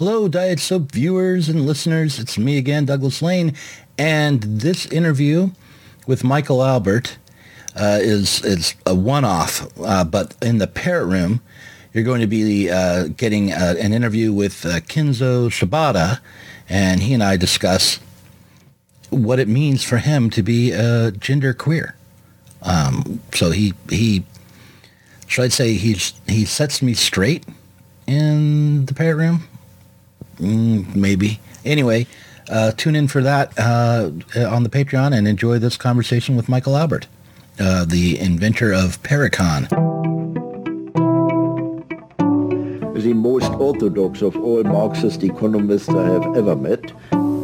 Hello, Diet Soap viewers and listeners. It's me again, Douglas Lain, and this interview with Michael Albert uh, is is a one-off. Uh, but in the Parrot Room, you're going to be uh, getting uh, an interview with uh, Kinzo Shibata, and he and I discuss what it means for him to be a gender queer. Um, so he he should I say he's he sets me straight in the Parrot Room. Mm, maybe. Anyway, uh, tune in for that uh, on the Patreon and enjoy this conversation with Michael Albert, uh, the inventor of Parecon. The most orthodox of all Marxist economists I have ever met.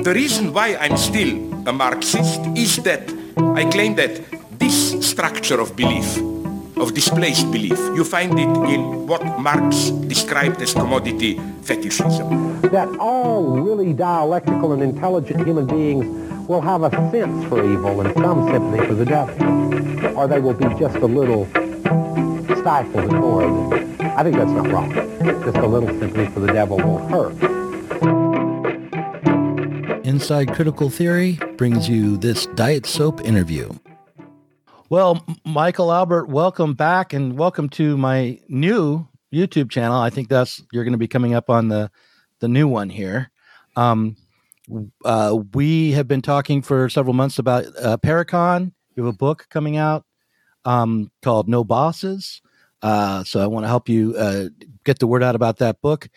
The reason why I'm still a Marxist is that I claim that this structure of belief, of displaced belief, you find it in what Marx described as commodity fetishism. That all really dialectical and intelligent human beings will have a sense for evil and some sympathy for the devil, or they will be just a little stifled and bored. I think that's not wrong. Just a little sympathy for the devil will hurt. Inside Critical Theory brings you this Diet Soap interview. Well, Michael Albert, welcome back and welcome to my new YouTube channel. I think that's you're going to be coming up on the the new one here. Um, uh, we have been talking for several months about uh, Parecon. You have a book coming out um, called No Bosses. Uh, so I want to help you uh, get the word out about that book.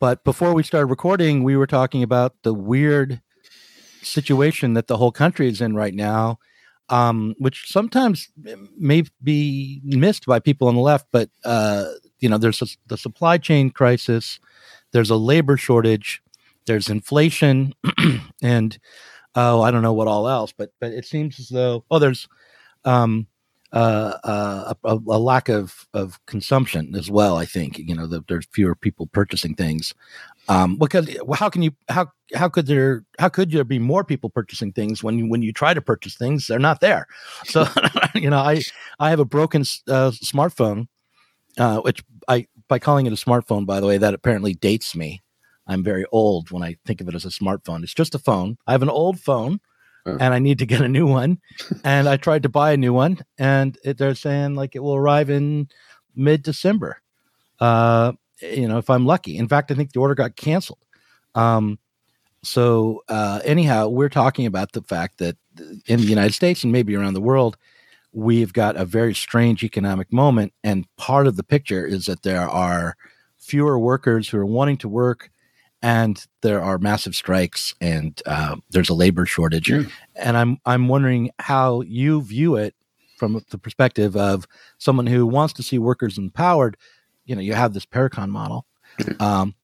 But before we started recording, we were talking about the weird situation that the whole country is in right now, um, which sometimes may be missed by people on the left. But uh, you know, there's a, the supply chain crisis, there's a labor shortage, there's inflation, and oh, I don't know what all else. But but it seems as though oh, there's um, uh, uh, a, a, lack of, of consumption as well. I think you know the, there's fewer people purchasing things um, because how can you how how could there how could there be more people purchasing things when you when you try to purchase things they're not there. So you know I I have a broken uh, smartphone, uh, which I by calling it a smartphone by the way that apparently dates me. I'm very old when I think of it as a smartphone. It's just a phone. I have an old phone and I need to get a new one. and I tried to buy a new one, and it, they're saying like it will arrive in mid December. Uh, you know, if I'm lucky. In fact, I think the order got canceled. Um, so uh, anyhow, we're talking about the fact that in the United States and maybe around the world, we've got a very strange economic moment, and part of the picture is that there are fewer workers who are wanting to work and there are massive strikes and uh, there's a labor shortage. And I'm I'm wondering how you view it from the perspective of someone who wants to see workers empowered. You know, you have this Parecon model. Um,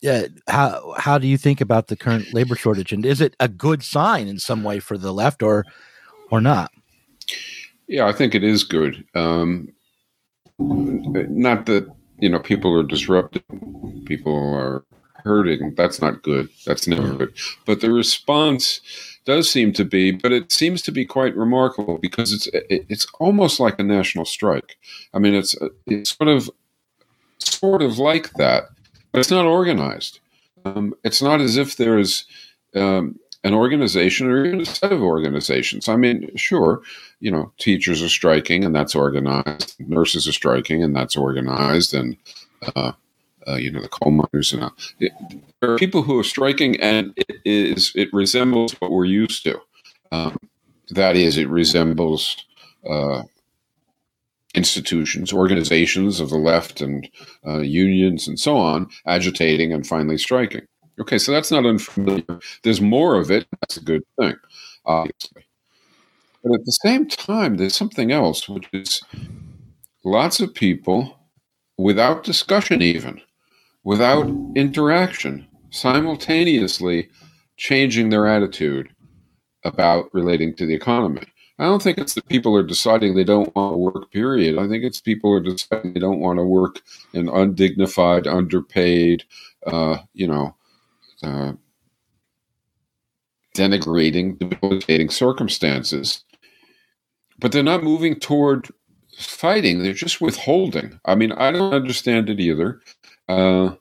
yeah, how how do you think about the current labor shortage, and is it a good sign in some way for the left, or or not? Yeah, I think it is good. Um, not that you know people are disrupted, people are hurting. That's not good. That's never good. But the response does seem to be, but it seems to be quite remarkable because it's it's almost like a national strike. I mean, it's it's sort of sort of like that, but it's not organized. Um, it's not as if there's um, an organization or even a set of organizations. I mean, sure, you know, teachers are striking and that's organized. Nurses are striking and that's organized, and uh, uh, you know, the coal miners. And there are people who are striking, and it is it resembles what we're used to. Um, that is, it resembles uh, institutions, organizations of the left, and uh, unions, and so on, agitating and finally striking. Okay, so that's not unfamiliar. There's more of it. That's a good thing, obviously. But at the same time, there's something else, which is lots of people, without discussion even, without interaction, simultaneously changing their attitude about relating to the economy. I don't think it's that people are deciding they don't want to work, period. I think it's people are deciding they don't want to work in undignified, underpaid, uh, you know, uh, denigrating, debilitating circumstances. But they're not moving toward fighting, they're just withholding. I mean, I don't understand it either. Uh,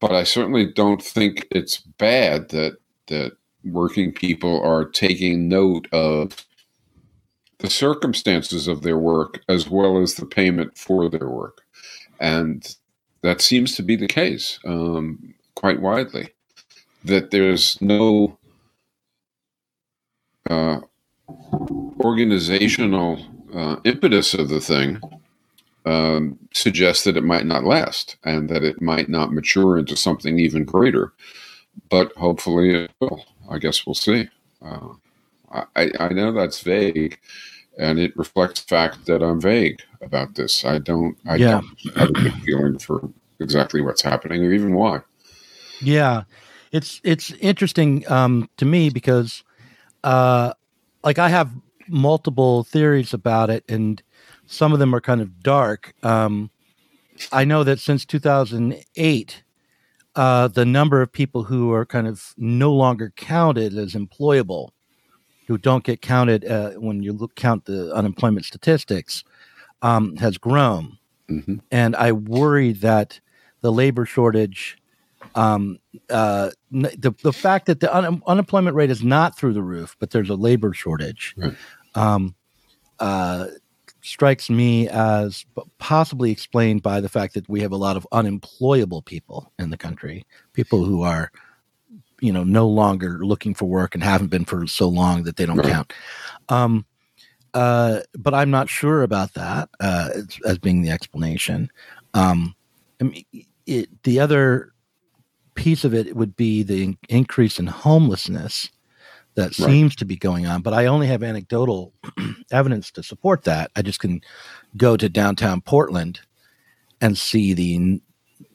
but I certainly don't think it's bad that that working people are taking note of the circumstances of their work as well as the payment for their work, and that seems to be the case um, quite widely. That there's no uh, organizational uh, impetus of the thing um, suggests that it might not last and that it might not mature into something even greater. But hopefully it will. I guess we'll see. Uh, I, I know that's vague, and it reflects the fact that I'm vague about this. I don't. I yeah. don't have a good feeling for exactly what's happening or even why. Yeah, it's it's interesting um, to me because, uh, like, I have multiple theories about it, and some of them are kind of dark. Um, I know that since 2008, uh, the number of people who are kind of no longer counted as employable, who don't get counted uh, when you look count the unemployment statistics, um, has grown. Mm-hmm. And I worry that the labor shortage, um, uh, the the fact that the un- unemployment rate is not through the roof, but there's a labor shortage. Right. Um, uh, strikes me as possibly explained by the fact that we have a lot of unemployable people in the country, people who are, you know, no longer looking for work and haven't been for so long that they don't right. count. Um, uh, but I'm not sure about that uh, as, as, being the explanation. Um, I mean, it, the other piece of it would be the in- increase in homelessness that right. seems to be going on, but I only have anecdotal evidence to support that. I just can go to downtown Portland and see the n-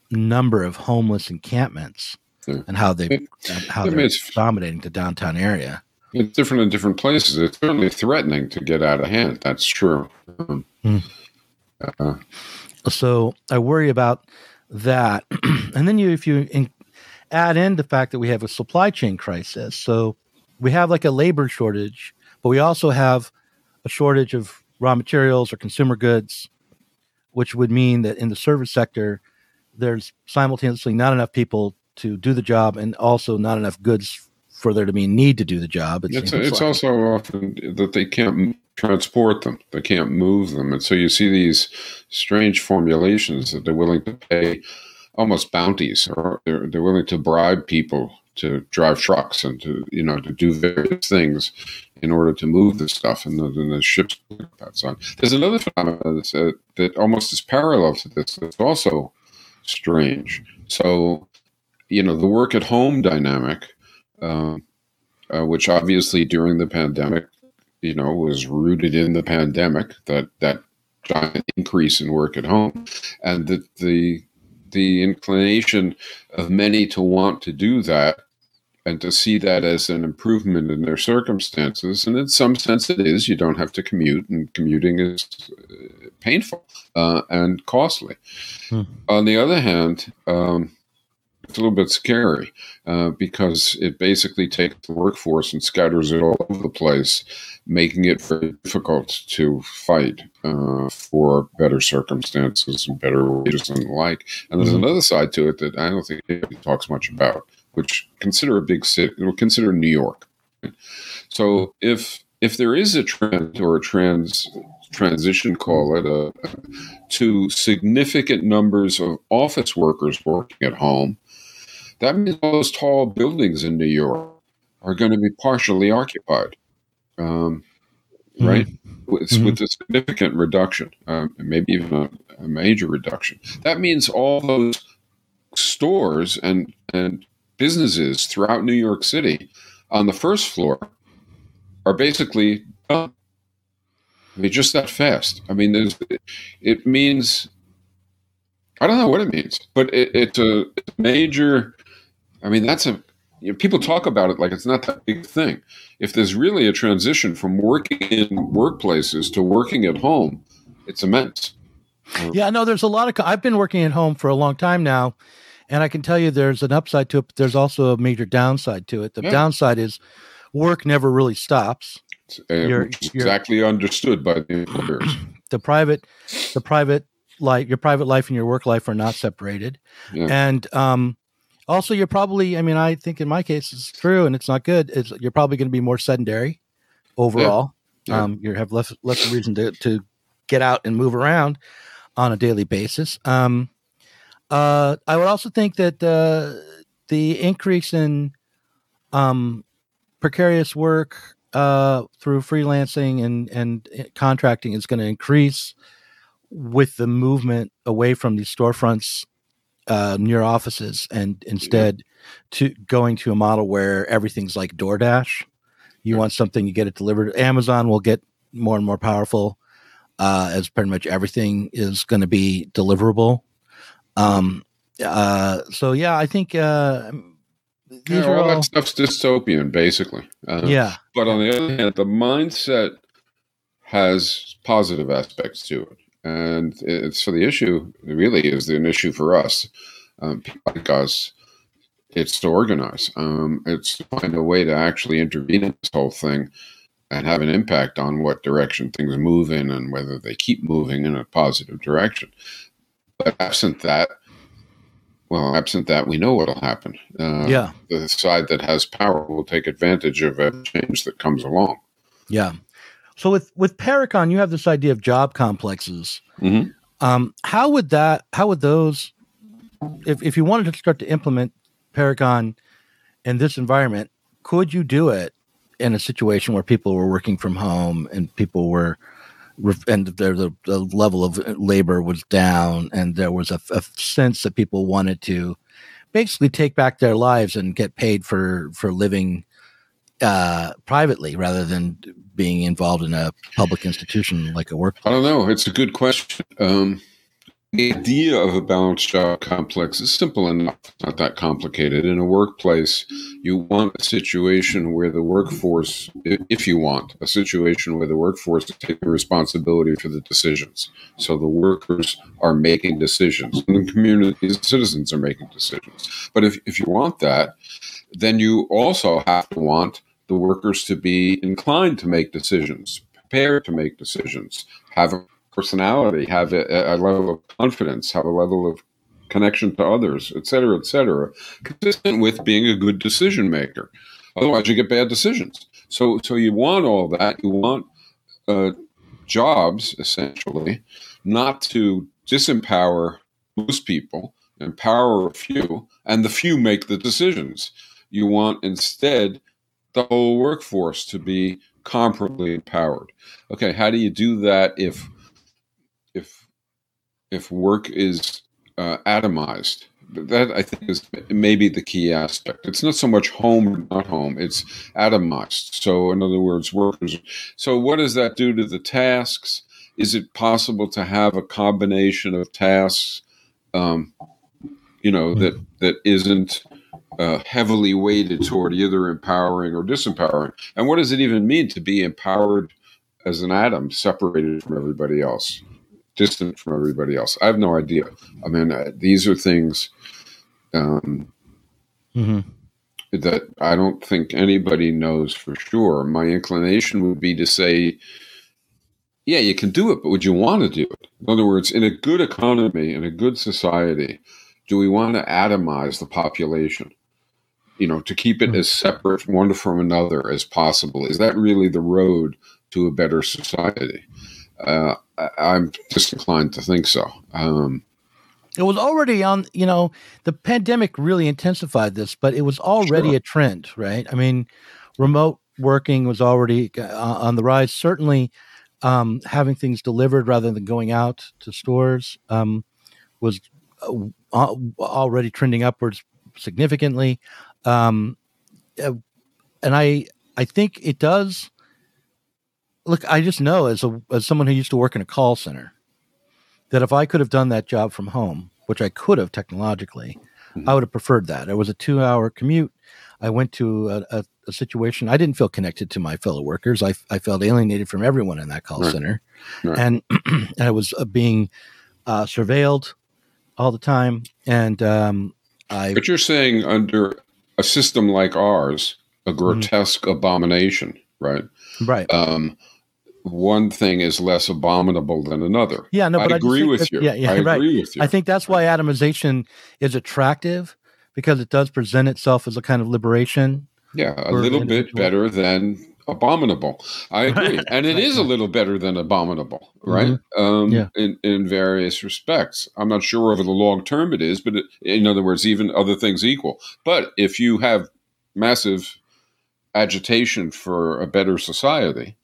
number of homeless encampments yeah. and how they it, how they're dominating the downtown area. It's different in different places. It's certainly threatening to get out of hand. That's true. Um, uh, so I worry about that, and then you if you in, add in the fact that we have a supply chain crisis, so we have like a labor shortage, but we also have a shortage of raw materials or consumer goods, which would mean that in the service sector, there's simultaneously not enough people to do the job and also not enough goods for there to be need to do the job. It it's, it's like. also often that they can't transport them, they can't move them. And so you see these strange formulations that they're willing to pay almost bounties or they're, they're willing to bribe people to drive trucks and to you know to do various things in order to move the stuff and the, and the ships that's on. There's another phenomenon uh, that almost is parallel to this. That's also strange. So you know the work at home dynamic, uh, uh, which obviously during the pandemic, you know, was rooted in the pandemic. That that giant increase in work at home, and that the the inclination of many to want to do that and to see that as an improvement in their circumstances. And in some sense, it is. You don't have to commute, and commuting is uh, painful uh, and costly. Hmm. On the other hand, um, it's a little bit scary uh, because it basically takes the workforce and scatters it all over the place, making it very difficult to fight uh, for better circumstances and better wages and the like. And there's mm-hmm. another side to it that I don't think anybody talks much about, which consider a big city, consider New York. So if if there is a trend or a trans transition, call it, a, uh, to significant numbers of office workers working at home, that means all those tall buildings in New York are going to be partially occupied, um, mm-hmm. right? With, mm-hmm. with, a significant reduction, um, maybe even a, a, major reduction. That means all those stores and and businesses throughout New York City on the first floor are basically done. I mean, just that fast. I mean, it means I don't know what it means, but it, it's a major I mean, that's a you know, people talk about it like it's not that big thing. If there's really a transition from working in workplaces to working at home, it's immense. Yeah, no, there's a lot of. I've been working at home for a long time now, and I can tell you there's an upside to it, but there's also a major downside to it. The yeah. downside is work never really stops. Uh, you're, exactly you're, understood by the employers. The private, the private life, your private life and your work life are not separated, yeah. and um, Also, you're probably, I mean, I think in my case it's true and it's not good. It's, you're probably going to be more sedentary overall. Yeah. Yeah. Um, you have less, less reason to, to get out and move around on a daily basis. Um, uh, I would also think that uh, the increase in um, precarious work uh, through freelancing and, and contracting is going to increase with the movement away from these storefronts uh, near offices and instead to going to a model where everything's like DoorDash. You want something, you get it delivered. Amazon will get more and more powerful uh, as pretty much everything is going to be deliverable. Um, uh, so yeah, I think uh, these Yeah, are all all, that stuff's dystopian, basically. Uh, yeah, But on the other hand, the mindset has positive aspects to it. And it's so the issue really is an issue for us, um, like us. It's to organize. Um, it's to find a way to actually intervene in this whole thing and have an impact on what direction things move in and whether they keep moving in a positive direction. But absent that, well, absent that, we know what'll happen. Uh, yeah, the side that has power will take advantage of a change that comes along. yeah. So with with Parecon, you have this idea of job complexes. Mhm. Um, how would that? How would those? If if you wanted to start to implement Parecon in this environment, could you do it in a situation where people were working from home and people were and the, the, the level of labor was down and there was a, a sense that people wanted to basically take back their lives and get paid for for living uh, privately rather than being involved in a public institution like a work. I don't know. It's a good question. Um, the idea of a balanced job complex is simple enough. Not that complicated. In a workplace, you want a situation where the workforce, if you want a situation where the workforce is taking responsibility for the decisions. So the workers are making decisions, and the communities, citizens are making decisions. But if, if you want that, then you also have to want the workers to be inclined to make decisions, prepared to make decisions, have a personality, have a, a level of confidence, have a level of connection to others, et cetera, et cetera, consistent with being a good decision maker. Otherwise, you get bad decisions. So, so you want all that. You want uh, jobs, essentially, not to disempower most people, empower a few, and the few make the decisions. You want instead the whole workforce to be comparably empowered. Okay, how do you do that if if if work is uh, atomized? That I think is maybe the key aspect. It's not so much home or not home; it's atomized. So, in other words, workers. So, what does that do to the tasks? Is it possible to have a combination of tasks, um, you know, that that isn't uh, heavily weighted toward either empowering or disempowering? And what does it even mean to be empowered as an atom, separated from everybody else, distant from everybody else? I have no idea. I mean, uh, these are things um, Mm-hmm. that I don't think anybody knows for sure. My inclination would be to say, yeah, you can do it, but would you want to do it? In other words, in a good economy, in a good society, do we want to atomize the population? You know, to keep it as separate one from another as possible. Is that really the road to a better society? Uh, I- I'm disinclined to think so. Um, It was already on, you know, the pandemic really intensified this, but it was already Sure. a trend, right? I mean, remote working was already uh, on the rise. Certainly, um, having things delivered rather than going out to stores um, was uh, already trending upwards significantly. Um, uh, and I, I think it does. Look, I just know as a as someone who used to work in a call center that if I could have done that job from home, which I could have technologically, I would have preferred that. It was a two hour commute. I went to a, a, a situation. I didn't feel connected to my fellow workers. I, I felt alienated from everyone in that call Right. center, Right. and and I was uh, being uh, surveilled all the time. And um, I But you're saying under a system like ours, a grotesque abomination, right? right, Um, one thing is less abominable than another. yeah, no, but I just agree with that- you. Yeah, yeah, I right. agree with you. I think that's why atomization is attractive because it does present itself as a kind of liberation. Yeah, a little bit better than abominable. I agree, and it is a little better than abominable, right? Mm-hmm. Um, yeah. in in various respects. I'm not sure over the long term it is, but it, in other words, even other things equal. But if you have massive agitation for a better society,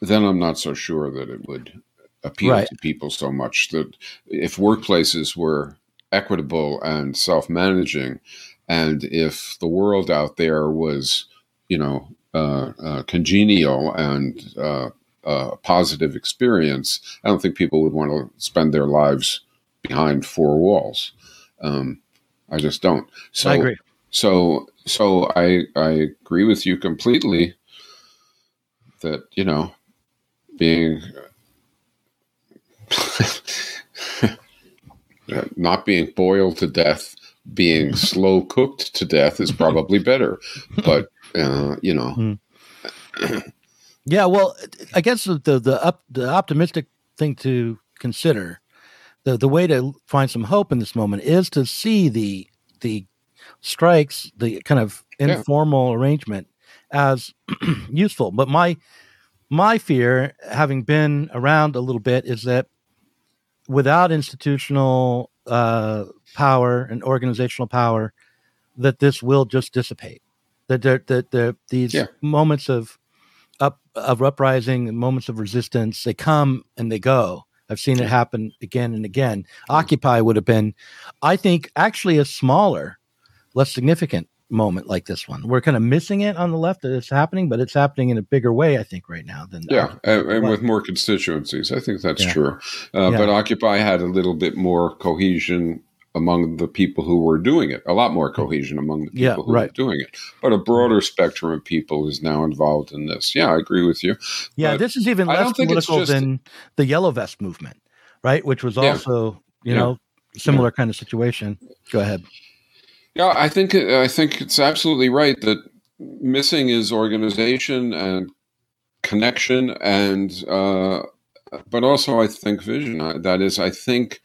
then I'm not so sure that it would appeal right. to people so much. That if workplaces were equitable and self managing, and if the world out there was, you know, congenial and uh, positive experience, I don't think people would want to spend their lives behind four walls. Um, I just don't. So, I agree. So, so I I agree with you completely that you know being not being boiled to death, being slow cooked to death is probably better. But uh, you know, hmm. yeah. Well, I guess the the up, the optimistic thing to consider, the the way to find some hope in this moment is to see the the strikes, the kind of informal yeah. arrangement, as useful. But my my fear, having been around a little bit, is that without institutional uh, power and organizational power, that this will just dissipate. That that that, that these yeah. moments of up of uprising, moments of resistance, they come and they go. I've seen it happen again and again. Occupy would have been, I think, actually a smaller, less significant moment like this one. We're kind of missing it on the left that it's happening, but it's happening in a bigger way, I think, right now than yeah, and, and with more constituencies. I think that's yeah. true. Uh, yeah. But Occupy had a little bit more cohesion among the people who were doing it, a lot more cohesion among the people yeah, who right. were doing it. But a broader spectrum of people is now involved in this. Yeah, I agree with you. Yeah, but this is even less political just, than the Yellow Vest movement, right? Which was also, you know, similar kind of situation. Go ahead. Yeah, I think I think it's absolutely right that missing is organization and connection, and uh, but also I think vision. That is, I think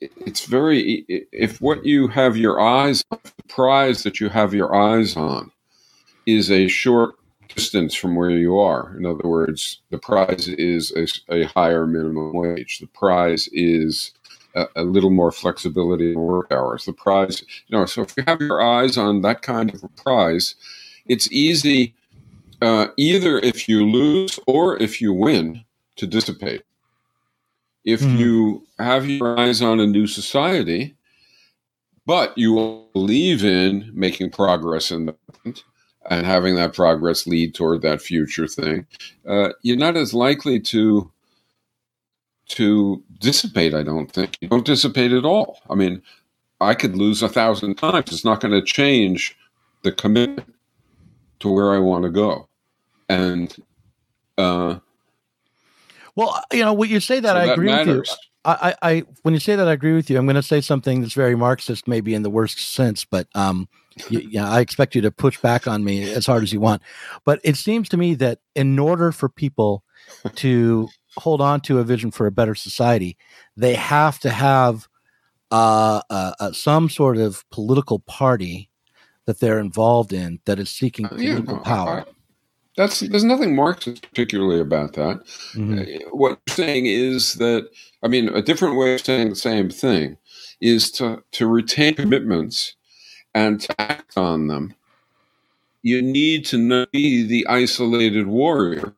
it's very if what you have your eyes on, the prize that you have your eyes on is a short distance from where you are. In other words, the prize is a, a higher minimum wage. The prize is a, a, little more flexibility in work hours. The prize, you know, so if you have your eyes on that kind of a prize, it's easy uh, either if you lose or if you win to dissipate. If mm-hmm. you have your eyes on a new society, but you believe in making progress in the and having that progress lead toward that future thing, uh, you're not as likely to to dissipate. I don't think you don't dissipate at all. I mean, I could lose a thousand times. It's not going to change the commitment to where I want to go. And uh, well, you know, when you say that, so I that agree matters. with you. I, I, when you say that, I agree with you. I'm going to say something that's very Marxist, maybe in the worst sense, but um, you, yeah, I expect you to push back on me as hard as you want. But it seems to me that in order for people to hold on to a vision for a better society, they have to have uh, uh, uh, some sort of political party that they're involved in that is seeking political yeah, no, power. That's there's nothing Marxist particularly about that. Mm-hmm. Uh, what you're saying is that I mean a different way of saying the same thing is to to retain commitments and to act on them. You need to not be the isolated warrior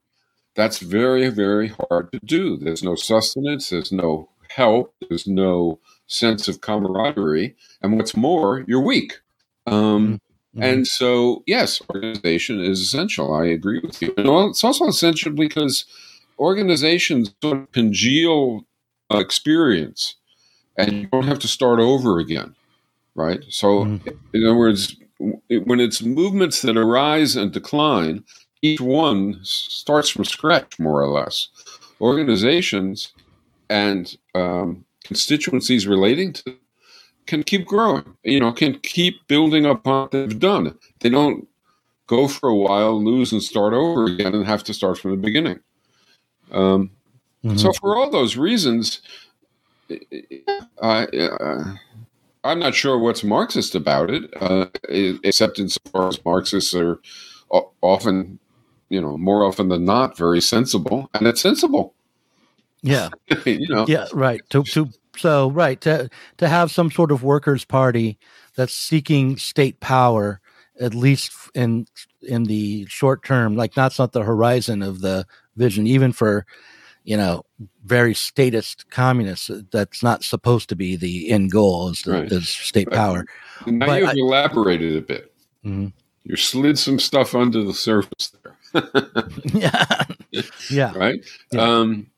that's very, very hard to do. There's no sustenance, there's no help, there's no sense of camaraderie. And what's more, you're weak. Um, mm-hmm. And so, yes, organization is essential. I agree with you. And it's also essential because organizations sort of congeal uh, experience and you don't have to start over again, right? So, mm-hmm. in other words, when it's movements that arise and decline, each one starts from scratch, more or less. Organizations and um, constituencies relating to can keep growing, you know, can keep building upon what they've done. They don't go for a while, lose, and start over again and have to start from the beginning. Um, mm-hmm. So, for all those reasons, I, uh, I'm not sure what's Marxist about it, uh, except insofar as Marxists are often, you know, more often than not, very sensible, and it's sensible. Yeah, you know. Yeah, right. To to so right to to have some sort of workers' party that's seeking state power, at least in in the short term, like that's not the horizon of the vision, even for you know very statist communists. That's not supposed to be the end goal is, the, right. is state power. Now but you've I, elaborated a bit. Mm-hmm. You slid some stuff under the surface there. yeah, yeah, right. Yeah. Um,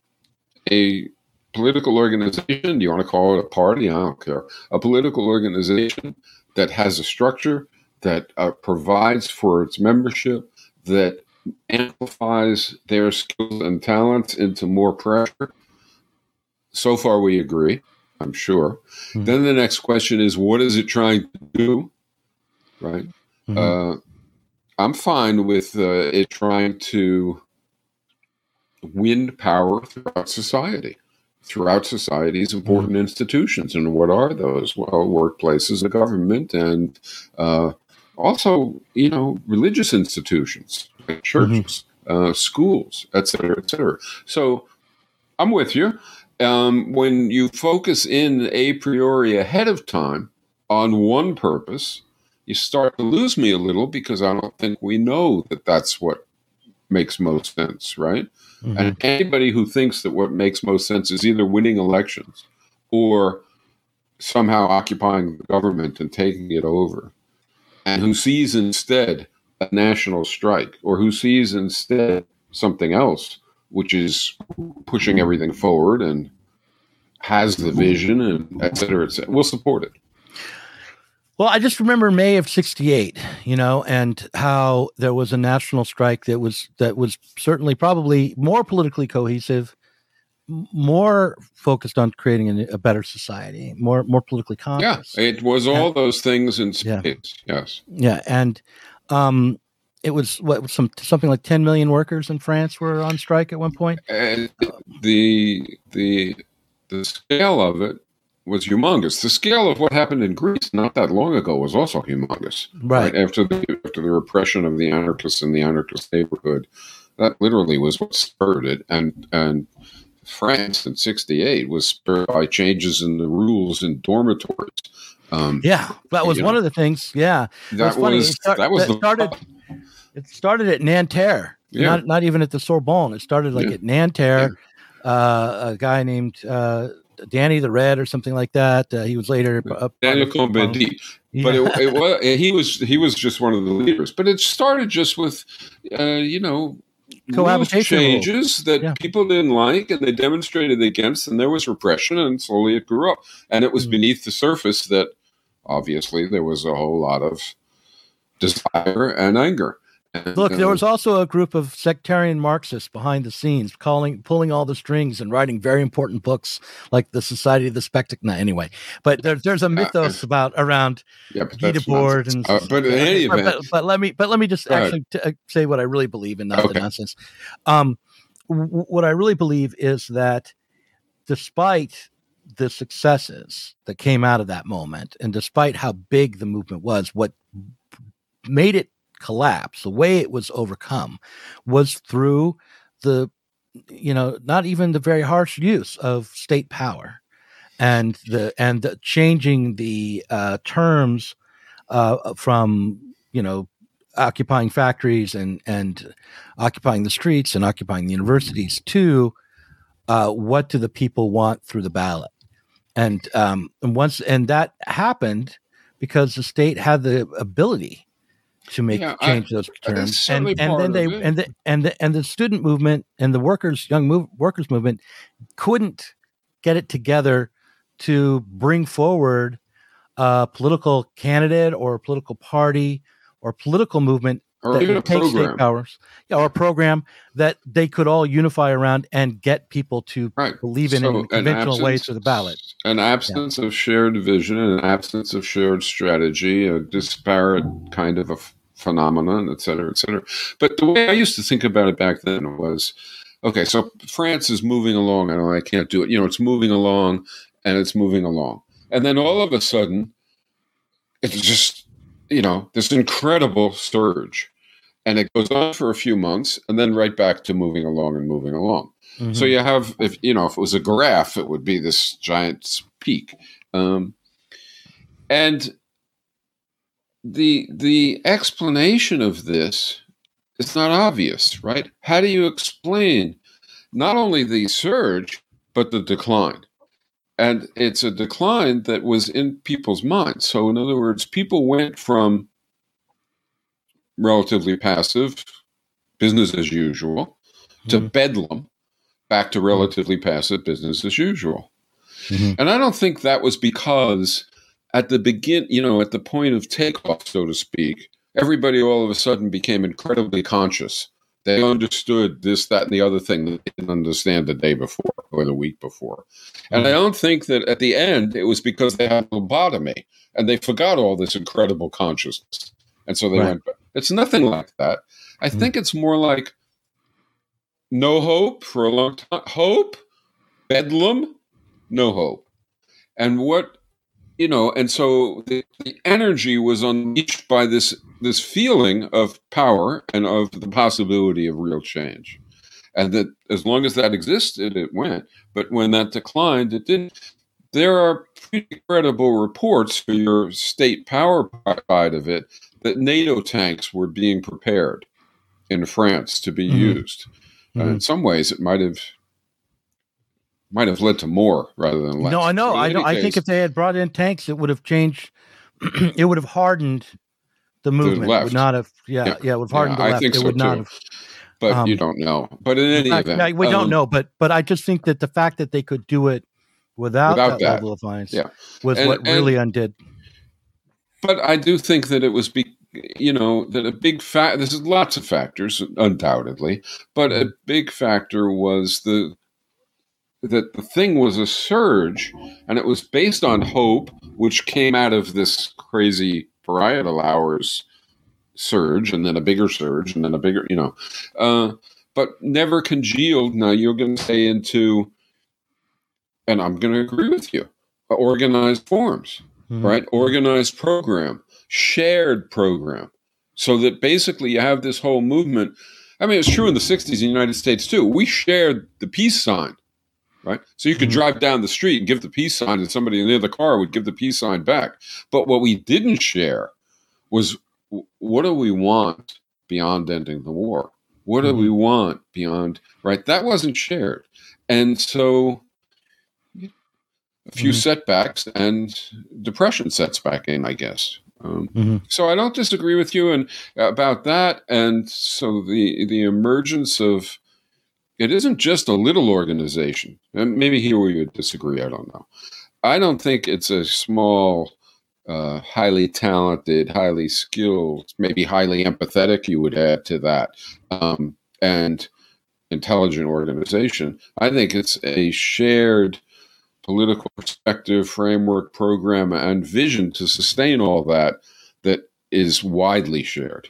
a political organization. Do you want to call it a party? I don't care. A political organization that has a structure that uh, provides for its membership that amplifies their skills and talents into more pressure. So far, we agree, I'm sure. Mm-hmm. Then the next question is what is it trying to do? Right? Mm-hmm. Uh, I'm fine with uh, it trying to win power throughout society, throughout society's important mm-hmm. institutions. And what are those? Well, workplaces, the government, and uh, also, you know, religious institutions like churches, mm-hmm. uh, schools, et cetera, et cetera. So I'm with you. Um, when you focus in a priori ahead of time on one purpose, you start to lose me a little because I don't think we know that that's what makes most sense, right? Mm-hmm. And anybody who thinks that what makes most sense is either winning elections or somehow occupying the government and taking it over and who sees instead a national strike or who sees instead something else, which is pushing everything forward and has the vision and et cetera, et cetera, we'll support it. Well, I just remember May of '68, you know, and how there was a national strike that was that was certainly probably more politically cohesive more focused on creating a, a, better society, more more politically conscious. Yeah, it was all and, those things in space. Yeah. Yes. Yeah, and um, it was what some something like 10 million workers in France were on strike at one point. And the the the scale of it was humongous. The scale of what happened in Greece not that long ago was also humongous. Right, right? after the after the repression of the anarchists in the anarchist neighborhood, that literally was what spurred it. And and France in '68 was spurred by changes in the rules in dormitories. Um, yeah, that was one know, of the things. Yeah, that was, was start, that was the started. It started at Nanterre, yeah. not not even at the Sorbonne. It started like yeah. at Nanterre. Yeah. Uh, a guy named uh, Danny the Red or something like that. Uh, he was later uh, Daniel Cohn-Bendit, yeah. but it, it, was he was he was just one of the leaders. But it started just with uh, you know cohabitation changes that yeah. people didn't like and they demonstrated against and there was repression and slowly it grew up and it was mm beneath the surface that obviously there was a whole lot of desire and anger Look, there was also a group of sectarian Marxists behind the scenes, calling, pulling all the strings, and writing very important books like the Society of the Spectacle. Anyway, but there, there's a uh, mythos uh, about around yeah, Debord and. Uh, but in any event, but, but, let me, but let me just actually t- uh, say what I really believe in, not okay. the nonsense. Um, w- what I really believe is that, despite the successes that came out of that moment, and despite how big the movement was, what made it collapse, the way it was overcome, was through the, you know, not even the very harsh use of state power, and the and the changing the uh, terms uh, from you know occupying factories and and occupying the streets and occupying the universities to uh, what do the people want through the ballot, and um, and once and that happened because the state had the ability to make yeah, change I, those terms and, and then they and the, and the and the student movement and the workers young move, workers movement couldn't get it together to bring forward a political candidate or a political party or political movement or that even a program. powers, yeah, or a program that they could all unify around and get people to right. believe in so in conventional absence, ways of the ballot. An absence yeah. of shared vision and an absence of shared strategy, a disparate kind of a phenomenon, et cetera, et cetera. But the way I used to think about it back then was, okay, so France is moving along. I know I can't do it. You know, it's moving along and it's moving along. And then all of a sudden, it's just, you know, this incredible surge. And it goes on for a few months and then right back to moving along and moving along. Mm-hmm. So you have, if you know, if it was a graph, it would be this giant peak. Um, and the the explanation of this is not obvious, right? How do you explain not only the surge but the decline? And it's a decline that was in people's minds. So, in other words, people went from relatively passive, business as usual, to mm-hmm. bedlam, back to relatively passive, business as usual. Mm-hmm. And I don't think that was because at the begin, you know, at the point of takeoff, so to speak, everybody all of a sudden became incredibly conscious. They understood this, that, and the other thing that they didn't understand the day before or the week before. And I don't think that at the end it was because they had lobotomy and they forgot all this incredible consciousness. And so they right. went, it's nothing like that. I mm think it's more like no hope for a long time. Hope, bedlam, no hope. And what you know, and so the, the, energy was unleashed by this this feeling of power and of the possibility of real change, and that as long as that existed, it went. But when that declined, it didn't. There are pretty credible reports for your state power side of it that NATO tanks were being prepared in France to be mm-hmm. used. Mm-hmm. Uh, in some ways, it might have might have led to more rather than less. No, I know. I know. I think if they had brought in tanks, it would have changed. it would have hardened the movement. The would not have. Yeah, yeah. yeah it would have hardened yeah, the left. I think it so would too. not have. But um, you don't know. But in any fact, event, we um, don't know. But but I just think that the fact that they could do it without, without that, that, level of violence yeah. was and, what really and, undid. But I do think that it was be, you know that a big fact. There's lots of factors, undoubtedly, but a big factor was the that the thing was a surge and it was based on hope, which came out of this crazy varietal hours surge and then a bigger surge and then a bigger, you know, uh, but never congealed. Now you're going to say into, and I'm going to agree with you, organized forms, mm-hmm. right? Organized program, shared program. So that basically you have this whole movement. I mean, it's true in the 60s in the United States too. We shared the peace sign right? So you could mm-hmm. drive down the street and give the peace sign, and somebody in the other car would give the peace sign back. But what we didn't share was what do we want beyond ending the war? What do we mm-hmm. want beyond, right? That wasn't shared. And so a few mm-hmm. setbacks and depression sets back in, I guess. Um, mm-hmm. So I don't disagree with you and about that. And so the the emergence of it isn't just a little organization. And maybe here we would disagree. I don't know. I don't think it's a small, uh, highly talented, highly skilled, maybe highly empathetic, you would add to that, um, and intelligent organization. I think it's a shared political perspective, framework, program, and vision to sustain all that that is widely shared,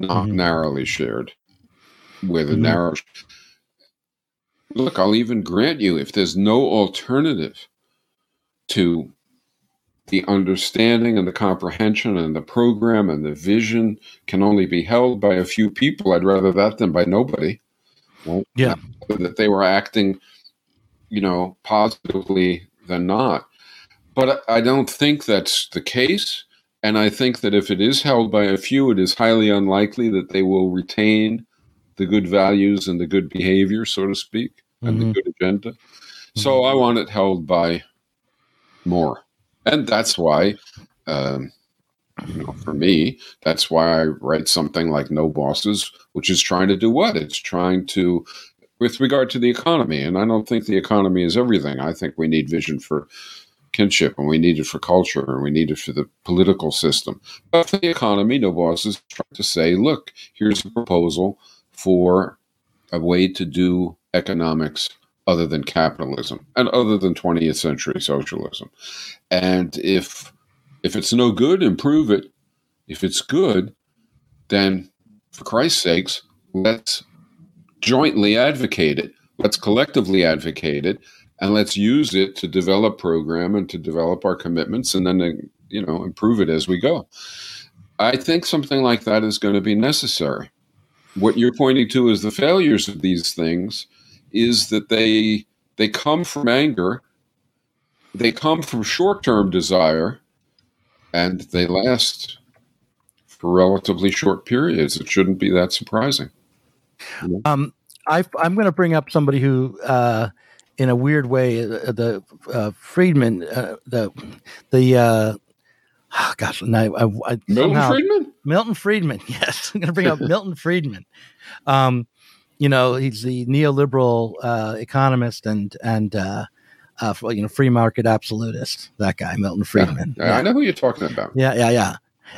not mm-hmm. narrowly shared with mm-hmm. a narrow Look, I'll even grant you if there's no alternative to the understanding and the comprehension and the program and the vision can only be held by a few people. I'd rather that than by nobody. Well, yeah. That they were acting, you know, positively than not. But I don't think that's the case. And I think that if it is held by a few, it is highly unlikely that they will retain the good values and the good behavior, so to speak, and mm-hmm. the good agenda. So I want it held by more. And that's why, um, you know, for me, that's why I write something like No Bosses, which is trying to do what? It's trying to, with regard to the economy. And I don't think the economy is everything. I think we need vision for kinship and we need it for culture and we need it for the political system. But for the economy, No Bosses trying to say, look, here's a proposal for a way to do economics other than capitalism and other than 20th century socialism. And if if it's no good, improve it. If it's good, then for Christ's sakes, let's jointly advocate it. Let's collectively advocate it and let's use it to develop program and to develop our commitments and then you know improve it as we go i think something like that is going to be necessary what you're pointing to is the failures of these things is that they they come from anger they come from short-term desire and they last for relatively short periods it shouldn't be that surprising um, I, am going to bring up somebody who uh, in a weird way, uh, the uh, Friedman, uh, the the uh, oh gosh, I, I, I Milton somehow, Friedman, Milton Friedman. Yes, I'm going to bring up Milton Friedman. Um, you know, he's the neoliberal uh, economist and and uh, uh, you know free market absolutist. That guy, Milton Friedman. Yeah. I know who you're talking about. Yeah, yeah, yeah.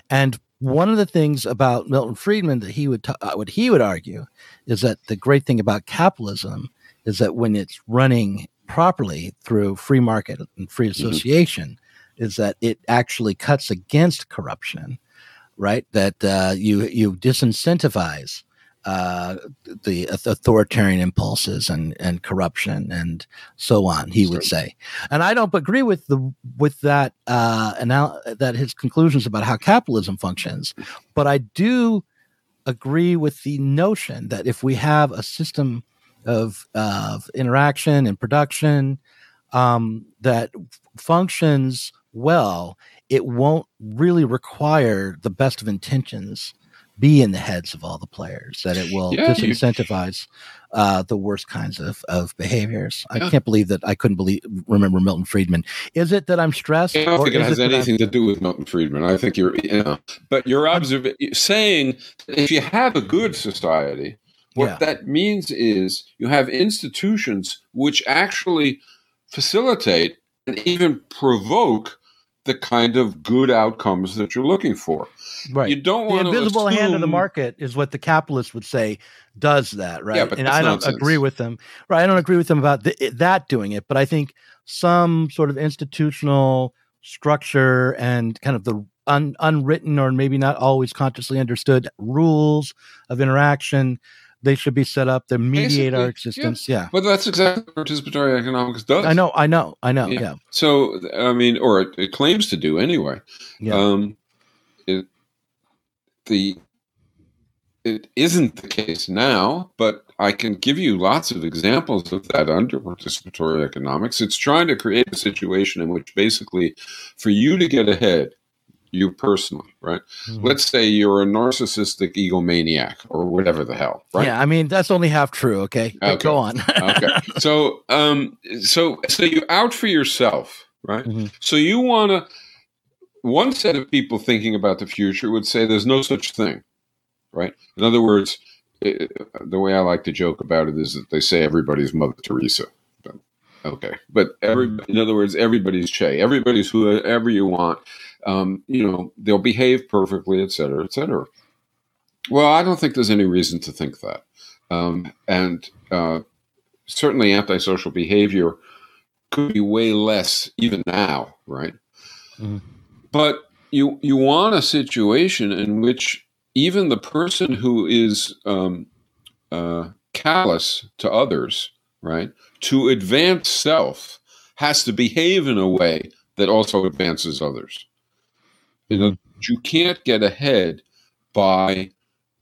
And one of the things about Milton Friedman that he would t- uh, what he would argue is that the great thing about capitalism is that when it's running properly through free market and free mm-hmm. association, mm-hmm. is that it actually cuts against corruption, right? That uh, you you disincentivize uh, the authoritarian impulses and, and corruption and so on. He would say, and I don't agree with the with that uh, anal- that his conclusions about how capitalism functions, but I do agree with the notion that if we have a system of, of interaction and production um, that functions well, it won't really require the best of intentions be in the heads of all the players, that it will yeah, disincentivize uh, the worst kinds of, of behaviors. Yeah. I can't believe that I couldn't believe remember Milton Friedman. Is it that I'm stressed? I don't think it has it anything to do with Milton Friedman. I think you're, you know, but your observation saying if you have a good society, what yeah. that means is you have institutions which actually facilitate and even provoke the kind of good outcomes that you're looking for. Right. You don't want the invisible assume... hand of the market is what the capitalists would say does that, right? Yeah, but and I don't nonsense. agree with them. Right, I don't agree with them about the, that doing it, but I think some sort of institutional structure and kind of the un, unwritten or maybe not always consciously understood rules of interaction they should be set up to mediate Basically, our existence. Yeah. yeah. But that's exactly what participatory economics does. I know, I know, I know. Yeah. yeah. So, I mean, or it, it, claims to do anyway. Yeah. Um, it, the, it isn't the case now, but I can give you lots of examples of that under participatory economics. It's trying to create a situation in which basically for you to get ahead, you personally, right? Mm-hmm. Let's say you're a narcissistic egomaniac or whatever the hell, right? Yeah, I mean that's only half true. Okay, okay. go on. okay, so um, so so you out for yourself, right? Mm-hmm. So you want to. One set of people thinking about the future would say there's no such thing, right? In other words, it, the way I like to joke about it is that they say everybody's Mother Teresa. Okay, but every in other words, everybody's Che, everybody's whoever you want um, you know, they'll behave perfectly, et cetera, et cetera. Well, I don't think there's any reason to think that. Um, and uh, certainly antisocial behavior could be way less even now, right? Mm. But you you want a situation in which even the person who is um, uh, callous to others, right, to advance self, has to behave in a way that also advances others. You know, you can't get ahead by.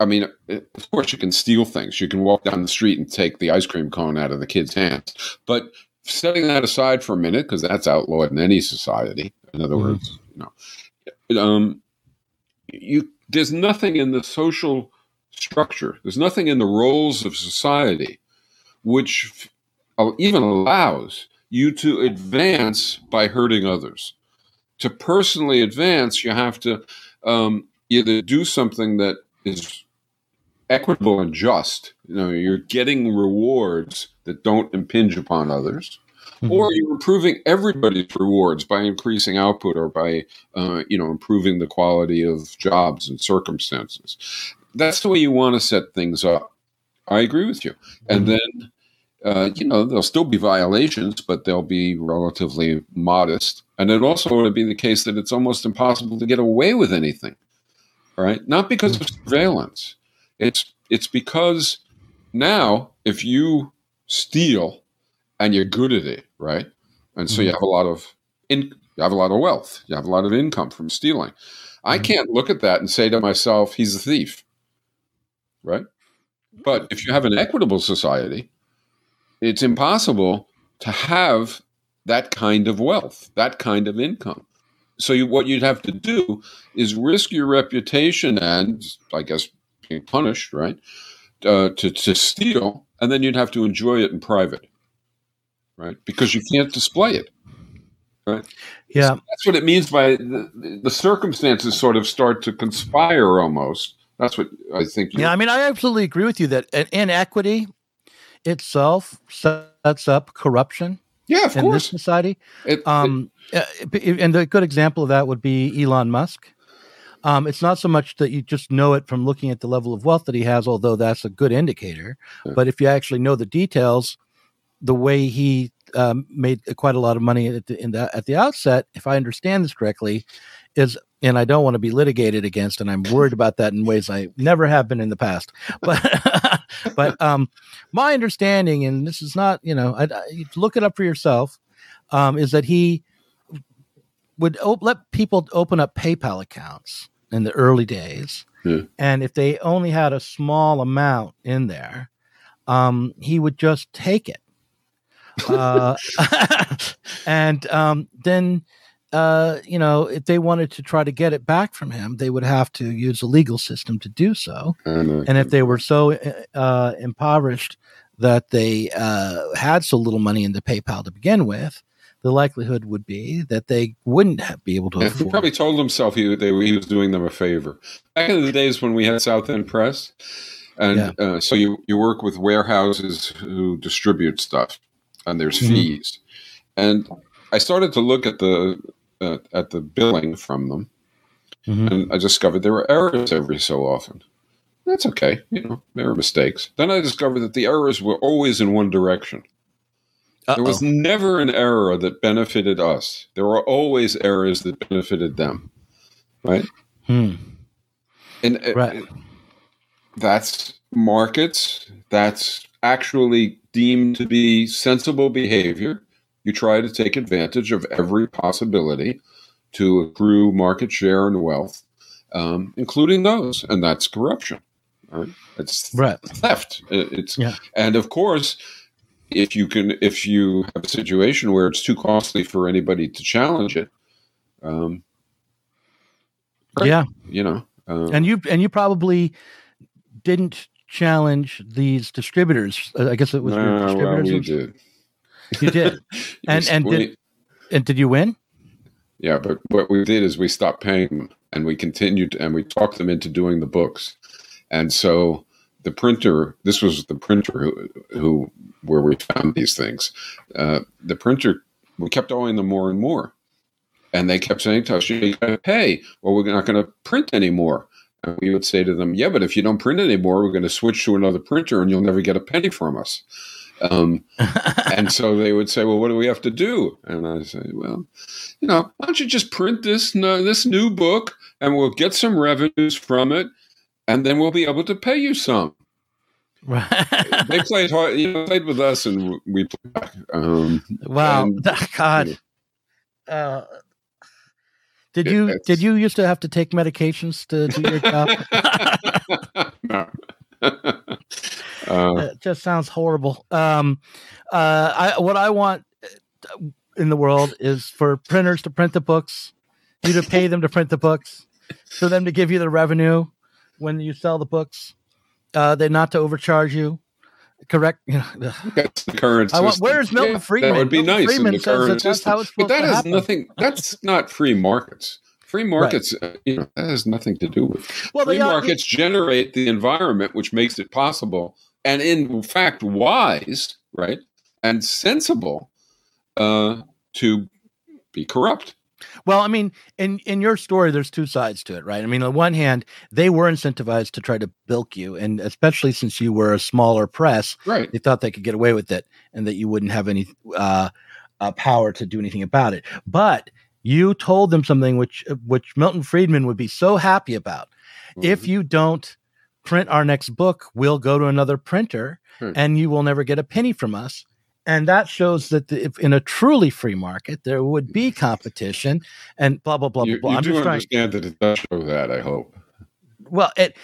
I mean, of course, you can steal things. You can walk down the street and take the ice cream cone out of the kid's hands. But setting that aside for a minute, because that's outlawed in any society. In other mm-hmm. words, you know, um, you there's nothing in the social structure. There's nothing in the roles of society which even allows you to advance by hurting others to personally advance, you have to um, either do something that is equitable and just. You know, you're getting rewards that don't impinge upon others, mm-hmm. or you're improving everybody's rewards by increasing output or by, uh, you know, improving the quality of jobs and circumstances. That's the way you want to set things up. I agree with you. Mm-hmm. And then, uh, you know, there'll still be violations, but they'll be relatively modest. And it also would be the case that it's almost impossible to get away with anything, right? Not because of surveillance. It's it's because now if you steal and you're good at it, right? And so you Mhm. have a lot of in, you have a lot of wealth, you have a lot of income from stealing. I Mhm. can't look at that and say to myself, he's a thief, right? But if you have an equitable society, it's impossible to have that kind of wealth, that kind of income. So you, what you'd have to do is risk your reputation and, I guess, being punished, right, uh, to to steal, and then you'd have to enjoy it in private, right, because you can't display it. Yeah. So that's what it means by the, the circumstances sort of start to conspire almost. That's what I think. Yeah, I mean, I absolutely agree with you that inequity itself sets up corruption yeah, of in this society. It- Um, uh, and a good example of that would be Elon Musk. Um, it's not so much that you just know it from looking at the level of wealth that he has, although that's a good indicator. Yeah. But if you actually know the details, the way he um, made quite a lot of money at the, in the, at the outset, if I understand this correctly, is and I don't want to be litigated against, and I'm worried about that in ways I never have been in the past. But but um, my understanding, and this is not you know, I, I, look it up for yourself, um, is that he would op- let people open up PayPal accounts in the early days, Yeah. and if they only had a small amount in there, um, he would just take it, uh, and um, then. Uh, you know, if they wanted to try to get it back from him, they would have to use a legal system to do so. And, uh, if they were so uh, impoverished that they uh, had so little money in the PayPal to begin with, the likelihood would be that they wouldn't have, be able to Yeah, he probably told himself he they, he was doing them a favor. Back in the days when we had South End Press, and uh, so you you work with warehouses who distribute stuff, and there's Mhm. fees, and I started to look at the uh, at the billing from them, Mhm. and I discovered there were errors every so often. That's okay, you know, there were mistakes. Then I discovered that the errors were always in one direction. There was never an error that benefited us. There were always errors that benefited them, right? Hmm. And uh, Right. that's markets. That's actually deemed to be sensible behavior. You try to take advantage of every possibility to accrue market share and wealth, um, including those, and that's corruption. Right? It's Right. theft. It's Yeah. and of course, if you can, if you have a situation where it's too costly for anybody to challenge it, um, Right. Yeah, you know, um, and you and you probably didn't challenge these distributors. I guess it was your no, well, distributors. we did. You did, And- and did- and did you win? Yeah, but what we did is we stopped paying them and we continued and we talked them into doing the books. And so the printer, this was the printer who, who where we found these things. Uh, the printer, we kept owing them more and more. And they kept saying to us, you got to pay, or we're not going to print anymore. And we would say to them, yeah, but if you don't print anymore, we're going to switch to another printer and you'll never get a penny from us. Um, and so they would say, "Well, what do we have to do?" And I say, "Well, you know, why don't you just print this no, this new book, and we'll get some revenues from it, and then we'll be able to pay you some." right. They played hard, you know, played with us, and we played back. Um, wow. and- God. Uh, did It- you did you used to have to take medications to do your job? no. Uh, it just sounds horrible. Um, uh, I, what I want uh, in the world is for printers to print the books, you to pay them to print the books, for them to give you the revenue when you sell the books. Uh, they not to overcharge you. Correct. You know, that's the current. I want- where's Milton Yeah, Friedman? That would be Milton nice Friedman in the current that that's system. but that has nothing. That's not free markets. Free markets, uh, you know, that has nothing to do with. well, free are- markets generate the environment which makes it possible, and in fact, wise, right, and sensible, uh, to be corrupt. Well, I mean, in in your story, there's two sides to it, right? I mean, on one hand, they were incentivized to try to bilk you, and especially since you were a smaller press, Right. they thought they could get away with it, and that you wouldn't have any uh, uh, power to do anything about it. But you told them something which which Milton Friedman would be so happy about. If Mm-hmm. you don't print our next book, we'll go to another printer, Hmm. and you will never get a penny from us. and that shows that the, if in a truly free market there would be competition and blah blah blah You, blah. you I'm do just trying. To understand that it does show that. I hope. Well, it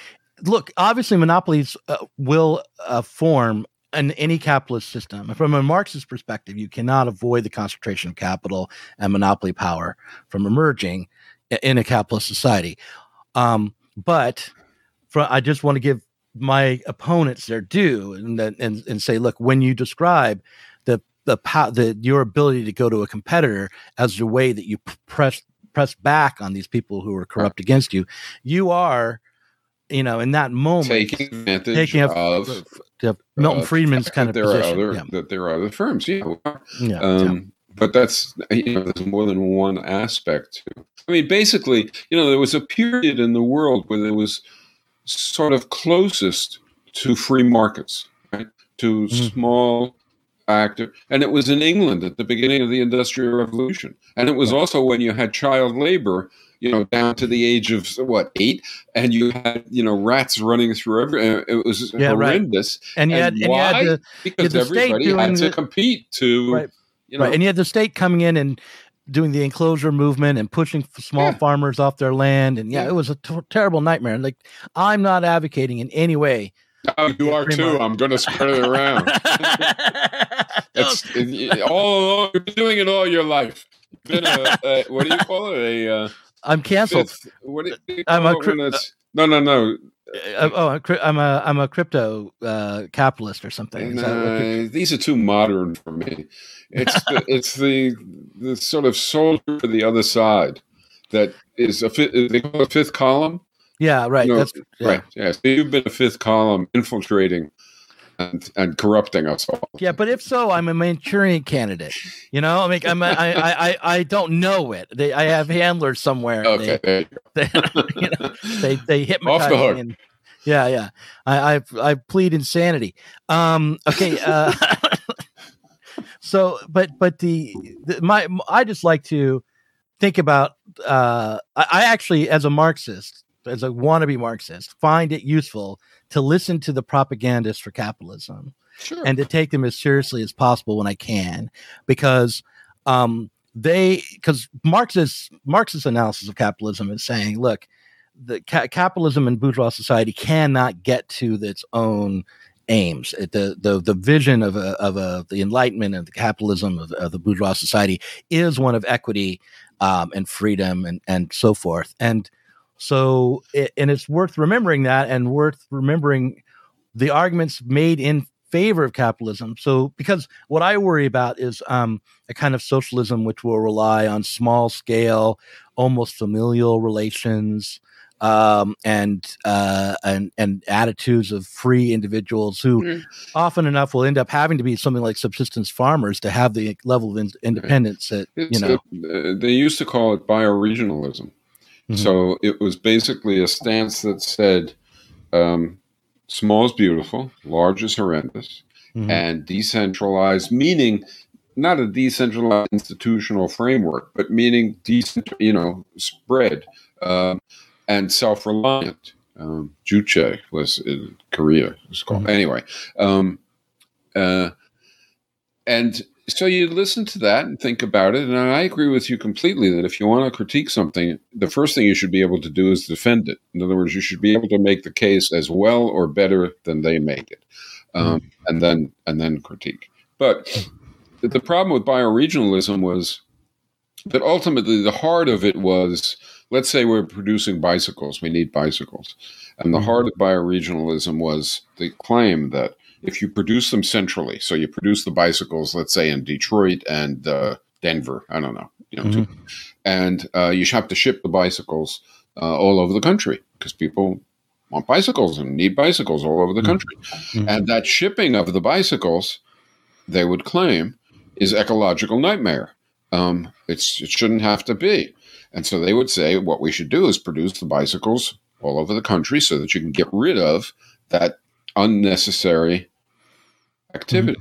look obviously monopolies uh, will uh, form in any capitalist system. From a Marxist perspective, you cannot avoid the concentration of capital and monopoly power from emerging in a capitalist society. Um, but for, I just want to give my opponents their due and and and say, look, when you describe the the the your ability to go to a competitor as the way that you press press back on these people who are corrupt against you, you are, you know, in that moment Taking advantage taking a, of Milton uh, Friedman's kind of there position. Are other, yeah. That there are other firms. Yeah. Yeah, yeah. Um, But that's you know, there's more than one aspect to. I mean, basically, you know, there was a period in the world where there was sort of closest to free markets, right? To Mhm. small active, and it was in England at the beginning of the Industrial Revolution, and it was also when you had child labor. You know, down to the age of what eight, and you had you know rats running through every. It was Yeah, right. horrendous. and you and had, and you why? had the because the state everybody had to the- compete to Right. you know right, and you had the state coming in and doing the enclosure movement and pushing small Yeah. farmers off their land, and yeah, Yeah. it was a t- terrible nightmare. Like I'm not advocating in any way. Oh, you are Free too. market. I'm going to spread it around. It's it, it- all along. You've been doing it all your life. Been a, a what do you call it? A uh, I'm canceled. fifth. What do you I'm a it cri- when it's- no, no, no. Uh, oh, I'm a I'm a crypto uh, capitalist or something. What these are too modern for me. It's the, it's the the sort of soldier for the other side that is a fifth. They call it fifth column. yeah, right. No, That's yeah. Right. Yeah. So you've been a fifth column infiltrating and and corrupting us all. Yeah, but if so, I'm a Manchurian candidate. You know, I mean, I'm a, I, I, I, don't know it. They, I have handlers somewhere. Okay. there you go. They, they, you know, they, they hypnotize Off the hook. And, yeah, yeah. I, I, I plead insanity. Um, okay. Uh, so, but, but the, the, my, I just like to think about. Uh, I, I actually, as a Marxist, as a wannabe Marxist, find it useful to listen to the propagandists for capitalism Sure. and to take them as seriously as possible when I can, because um, they because Marxist Marxist analysis of capitalism is saying, look, the ca- capitalism and bourgeois society cannot get to its own aims. The the the vision of a, of a the enlightenment of the capitalism of, of the bourgeois society is one of equity um, and freedom and and so forth. And so, it, and it's worth remembering that, and worth remembering the arguments made in favor of capitalism. So, because what I worry about is um, a kind of socialism which will rely on small scale, almost familial relations, um, and uh, and and attitudes of free individuals who Mm. often enough will end up having to be something like subsistence farmers to have the level of in- independence that you It's know. a- uh, they used to call it bioregionalism. Mhm. So it was basically a stance that said, um, small is beautiful, large is horrendous, Mhm. and decentralized, meaning not a decentralized institutional framework, but meaning decent, you know, spread um, and self-reliant. Um, Juche was in Korea. It was called anyway. Um, uh, and so you listen to that and think about it, and I agree with you completely that if you want to critique something, the first thing you should be able to do is defend it. In other words, you should be able to make the case as well or better than they make it, um, and then and then critique. But the problem with bioregionalism was that ultimately the heart of it was, let's say we're producing bicycles, we need bicycles, and the heart of bioregionalism was the claim that if you produce them centrally, so you produce the bicycles, let's say in Detroit and uh, Denver, I don't know, you know, two, and uh, you have to ship the bicycles uh, all over the country because people want bicycles and need bicycles all over the country, and that shipping of the bicycles, they would claim, is ecological nightmare. Um, it's it shouldn't have to be, and so they would say what we should do is produce the bicycles all over the country so that you can get rid of that unnecessary activity.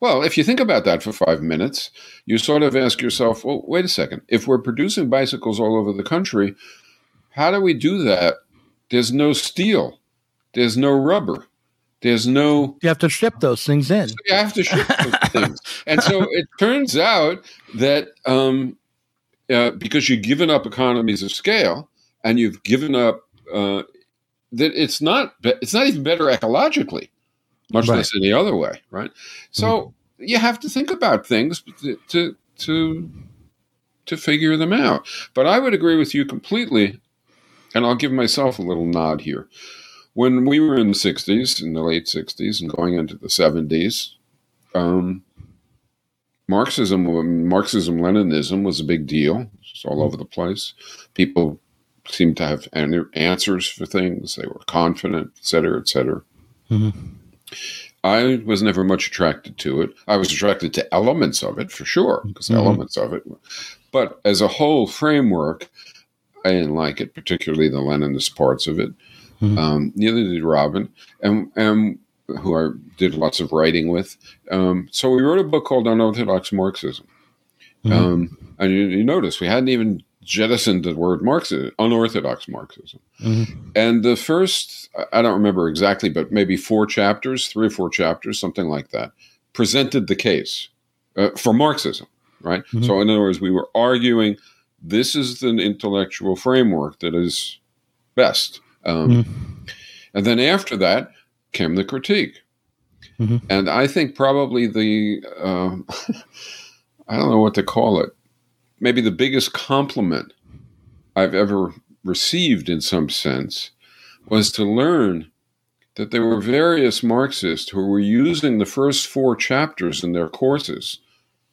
Well, if you think about that for five minutes, you sort of ask yourself, well, wait a second. If we're producing bicycles all over the country, how do we do that? There's no steel, there's no rubber. There's no. You have to ship those things in. So you have to ship those things, and so it turns out that um, uh, because you've given up economies of scale and you've given up uh, that it's not it's not even better ecologically, much Right. less any other way, right? So you have to think about things to to to to figure them out. But I would agree with you completely, and I'll give myself a little nod here. When we were in the '60s, in the late '60s, and going into the '70s, um, Marxism, Marxism, Leninism was a big deal. It's all over the place. People seemed to have answers for things. They were confident, et cetera, et cetera. Mhm. I was never much attracted to it. I was attracted to elements of it for sure, because Mhm. elements of it. But as a whole framework, I didn't like it, particularly the Leninist parts of it. Mhm. Um, neither did Robin, and, and who I did lots of writing with. Um, so we wrote a book called Unorthodox Marxism. Mhm. Um, and you, you notice we hadn't even jettisoned the word Marxism, unorthodox Marxism. Mhm. And the first, I- don't remember exactly, but maybe four chapters, three or four chapters, something like that, presented the case uh, for Marxism, right? Mhm. So, in other words, we were arguing this is the intellectual framework that is best. Um, Mhm. And then after that came the critique. Mhm. And I think probably the, uh, I don't know what to call it, maybe the biggest compliment I've ever received in some sense was to learn that there were various Marxists who were using the first four chapters in their courses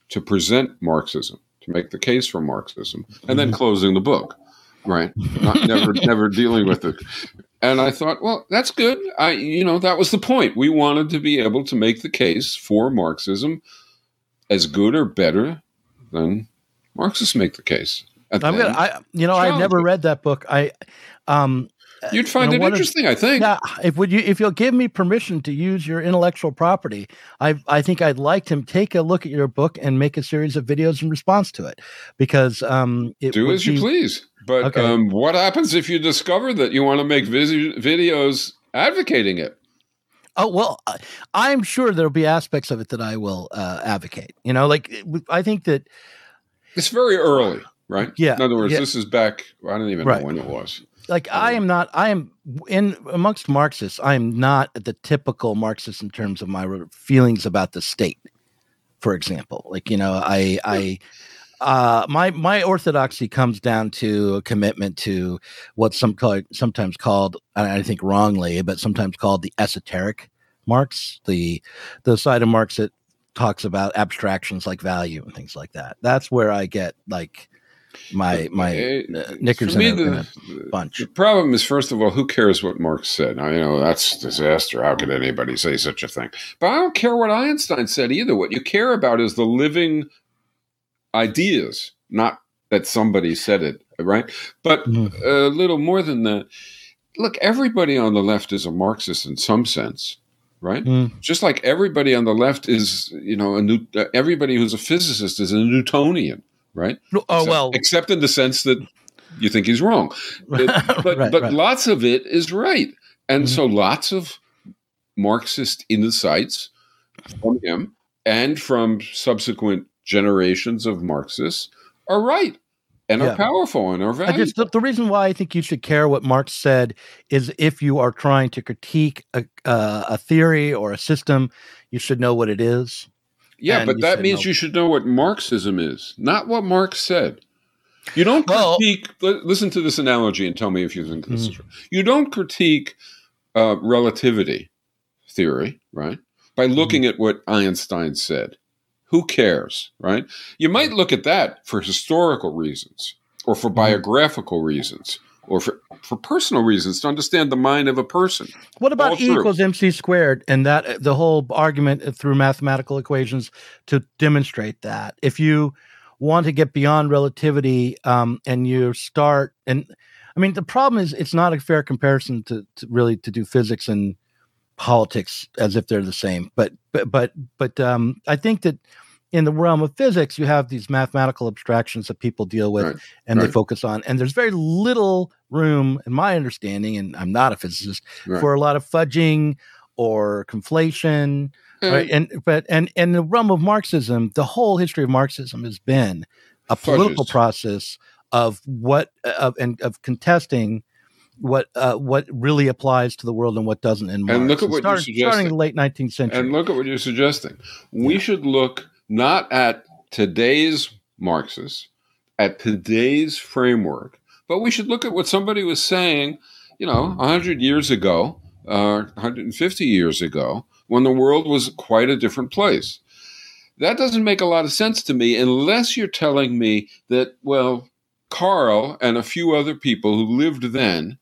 to present Marxism, to make the case for Marxism, and then mm-hmm. closing the book, right? Not, never, never dealing with it. And I thought, well, that's good. I, you know, that was the point. We wanted to be able to make the case for Marxism as good or better than Marxists make the case. I'm gonna. I you know I've never read that book. I um you'd find you know, it interesting, I think. yeah. If would you if you'll give me permission to use your intellectual property, I I think I'd like to take a look at your book and make a series of videos in response to it because um it Do as you please. But Okay. um, what happens if you discover that you want to make vis- videos advocating it? Oh well, I'm sure there'll be aspects of it that I will uh, advocate. You know, like I think that It's very early, right? Yeah, In other words, yeah. this is back. I don't even Right. know when it was. like I am not I am in amongst Marxists I am not the typical Marxist in terms of my feelings about the state for example like you know I I uh my my orthodoxy comes down to a commitment to what's some call, sometimes called I think wrongly but sometimes called the esoteric Marx the the side of Marx that talks about abstractions like value and things like that that's where I get like my my Uh, uh, knickers me, in a, in a bunch the problem is, first of all, who cares what Marx said? I know that's disaster. How could anybody say such a thing? But I don't care what Einstein said either. What you care about is the living ideas, not that somebody said it, right? But Mhm. a little more than that. Look, everybody on the left is a Marxist in some sense, right? Mm. Just like everybody on the left is, you know, a new. Uh, everybody who's a physicist is a Newtonian, right? Oh So- well, except in the sense that you think he's wrong. It- but Right, but right. lots of it is right, and Mhm. so lots of Marxist insights from him and from subsequent generations of Marxists are right and Yeah. are powerful and are I valuable. just the, the reason why I think you should care what Marx said is if you are trying to critique a uh, a theory or a system, you should know what it is. yeah, but that means no. you should know what Marxism is, not what Marx said. You don't Well- critique. li- listen to this analogy and tell me if you think this Mm. is true. You don't critique uh, relativity theory, right? By looking Mm-hmm. at what Einstein said. Who cares, right? You might look at that for historical reasons, or for Mm-hmm. biographical reasons, or for, for personal reasons to understand the mind of a person. What about E equals MC squared and that the whole argument through mathematical equations to demonstrate that? If you want to get beyond relativity um, and you start and I mean the problem is it's not a fair comparison to, to really to do physics and politics as if they're the same. But but but but um, I think that in the realm of physics, you have these mathematical abstractions that people deal with Right, and they focus on, and there's very little room, in my understanding, and I'm not a physicist, Right. for a lot of fudging or conflation. right? And but and and the realm of Marxism, the whole history of Marxism has been a political process of what of and of contesting what uh, what really applies to the world and what doesn't in Marx. And look at what you're starting, starting suggesting. late 19th century. And look at what you're suggesting. We should look not at today's Marxists, at today's framework, but we should look at what somebody was saying, you know, 100 years ago, uh, 150 years ago, when the world was quite a different place. That doesn't make a lot of sense to me unless you're telling me that, well, Karl and a few other people who lived then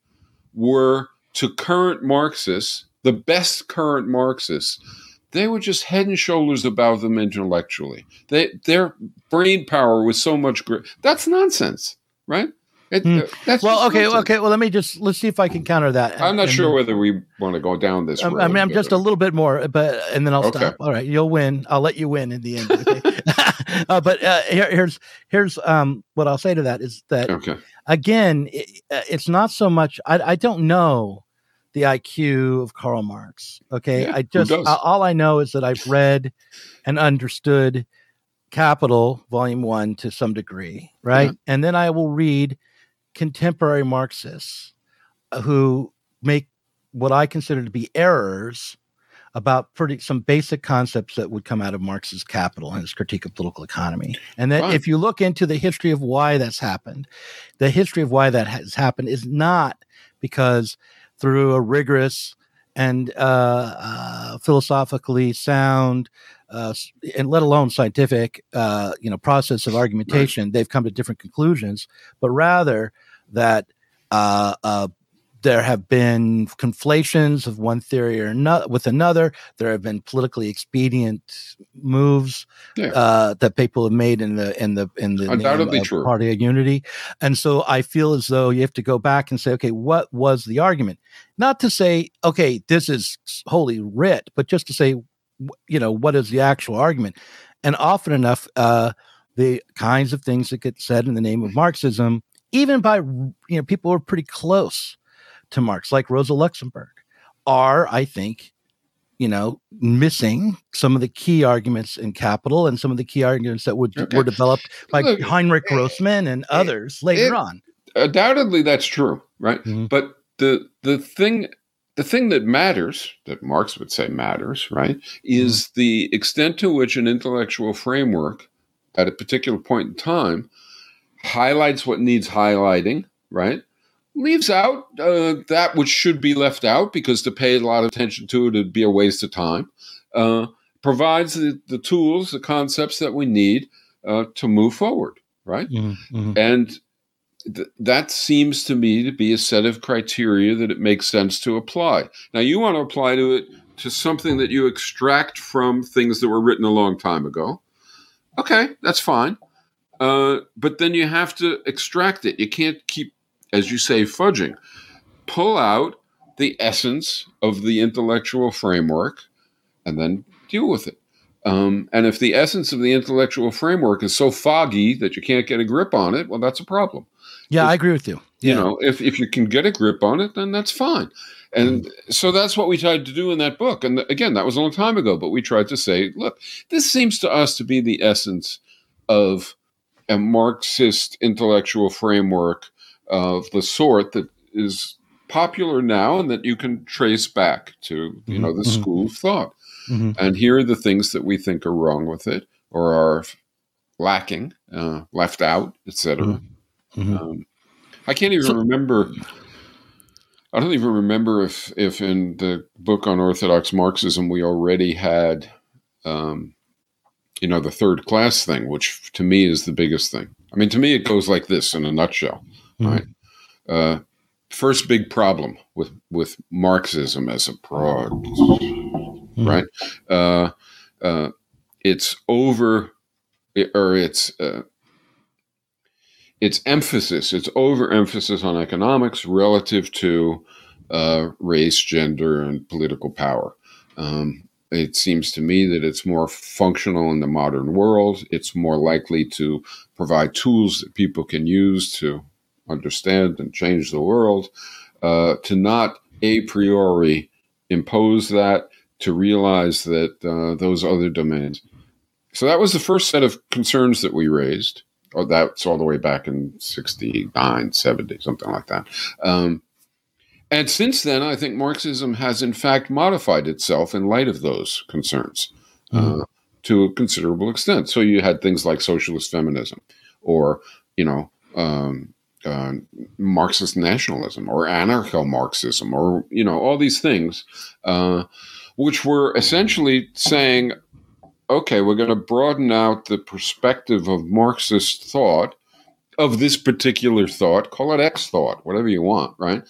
were to current Marxists, the best current Marxists, they were just head and shoulders above them intellectually. They, their brain power was so much greater. That's nonsense, right? It, uh, that's well, okay, nonsense. okay. Well, let me just let's see if I can counter that. I'm not And- sure whether we want to go down this I. I mean, I'm just a little bit more, but and then I'll Okay. stop. All right, you'll win. I'll let you win in the end. Okay? uh, but uh, here, here's here's um what I'll say to that is that Okay. again, it, uh, it's not so much. I, I don't know the IQ of Karl Marx. Okay, Yeah, I just uh, all I know is that I've read and understood Capital Volume One to some degree, right? Yeah. And then I will read contemporary Marxists uh, who make what I consider to be errors about pretty some basic concepts that would come out of Marx's Capital and his critique of political economy. And then Fine. if you look into the history of why that's happened, the history of why that has happened is not because through a rigorous and uh, uh, philosophically sound, uh, and let alone scientific, uh, you know, process of argumentation, they've come to different conclusions, but rather that uh, uh, there have been conflations of one theory or another with another. There have been politically expedient moves Yeah. uh, that people have made in the in the in the name Undoubtedly of true. party of unity, and so I feel as though you have to go back and say, okay, what was the argument? Not to say, okay, this is holy writ, but just to say, you know, what is the actual argument? And often enough, uh, the kinds of things that get said in the name of Marxism, even by you know people who are pretty close to Marx, like Rosa Luxemburg, are I think, you know, missing some of the key arguments in Capital and some of the key arguments that would, Okay. were developed by Look, Heinrich eh, Grossman and eh, others later it- on. undoubtedly that's true, right? Mhm. But the the thing the thing that matters, that Marx would say matters, right, is mm-hmm. the extent to which an intellectual framework at a particular point in time highlights what needs highlighting, right? Leaves out uh, that which should be left out because to pay a lot of attention to it would be a waste of time. Uh, provides the, the tools, the concepts that we need uh, to move forward, right? And th- that seems to me to be a set of criteria that it makes sense to apply. Now, you want to apply to it to something that you extract from things that were written a long time ago. Okay, that's fine. Uh, but then you have to extract it. You can't keep, as you say, fudging. Pull out the essence of the intellectual framework and then deal with it. Um, and if the essence of the intellectual framework is so foggy that you can't get a grip on it, well, that's a problem. Yeah, I agree with you. You know, if, if you can get a grip on it, then that's fine. And so that's what we tried to do in that book. And again, that was a long time ago, but we tried to say, look, this seems to us to be the essence of a Marxist intellectual framework of the sort that is popular now and that you can trace back to, you know, the Mhm. school of thought. Mhm. And here are the things that we think are wrong with it or are lacking, uh, left out, etc. Mhm. Um, I can't even So- remember. I don't even remember if, if in the book Unorthodox Marxism we already had, um, you know, the third class thing, which to me is the biggest thing. I mean, to me, it goes like this in a nutshell, Mhm. right? Uh, first big problem with with Marxism as a broad, right? Uh, uh, it's over, or it's uh, its emphasis, its overemphasis on economics relative to uh, race, gender, and political power. Um, it seems to me that it's more functional in the modern world. It's more likely to provide tools that people can use to understand and change the world, uh, to not a priori impose that, to realize that uh, those other domains. So that was the first set of concerns that we raised. Oh, that's all the way back in 69, 70, something like that. Um, and since then, I think Marxism has in fact modified itself in light of those concerns mm-hmm. uh, to a considerable extent. So you had things like socialist feminism or, you know, um, uh, Marxist nationalism or anarcho Marxism or, you know, all these things, uh, which were essentially saying, okay, we're going to broaden out the perspective of Marxist thought, of this particular thought, call it X thought, whatever you want, right?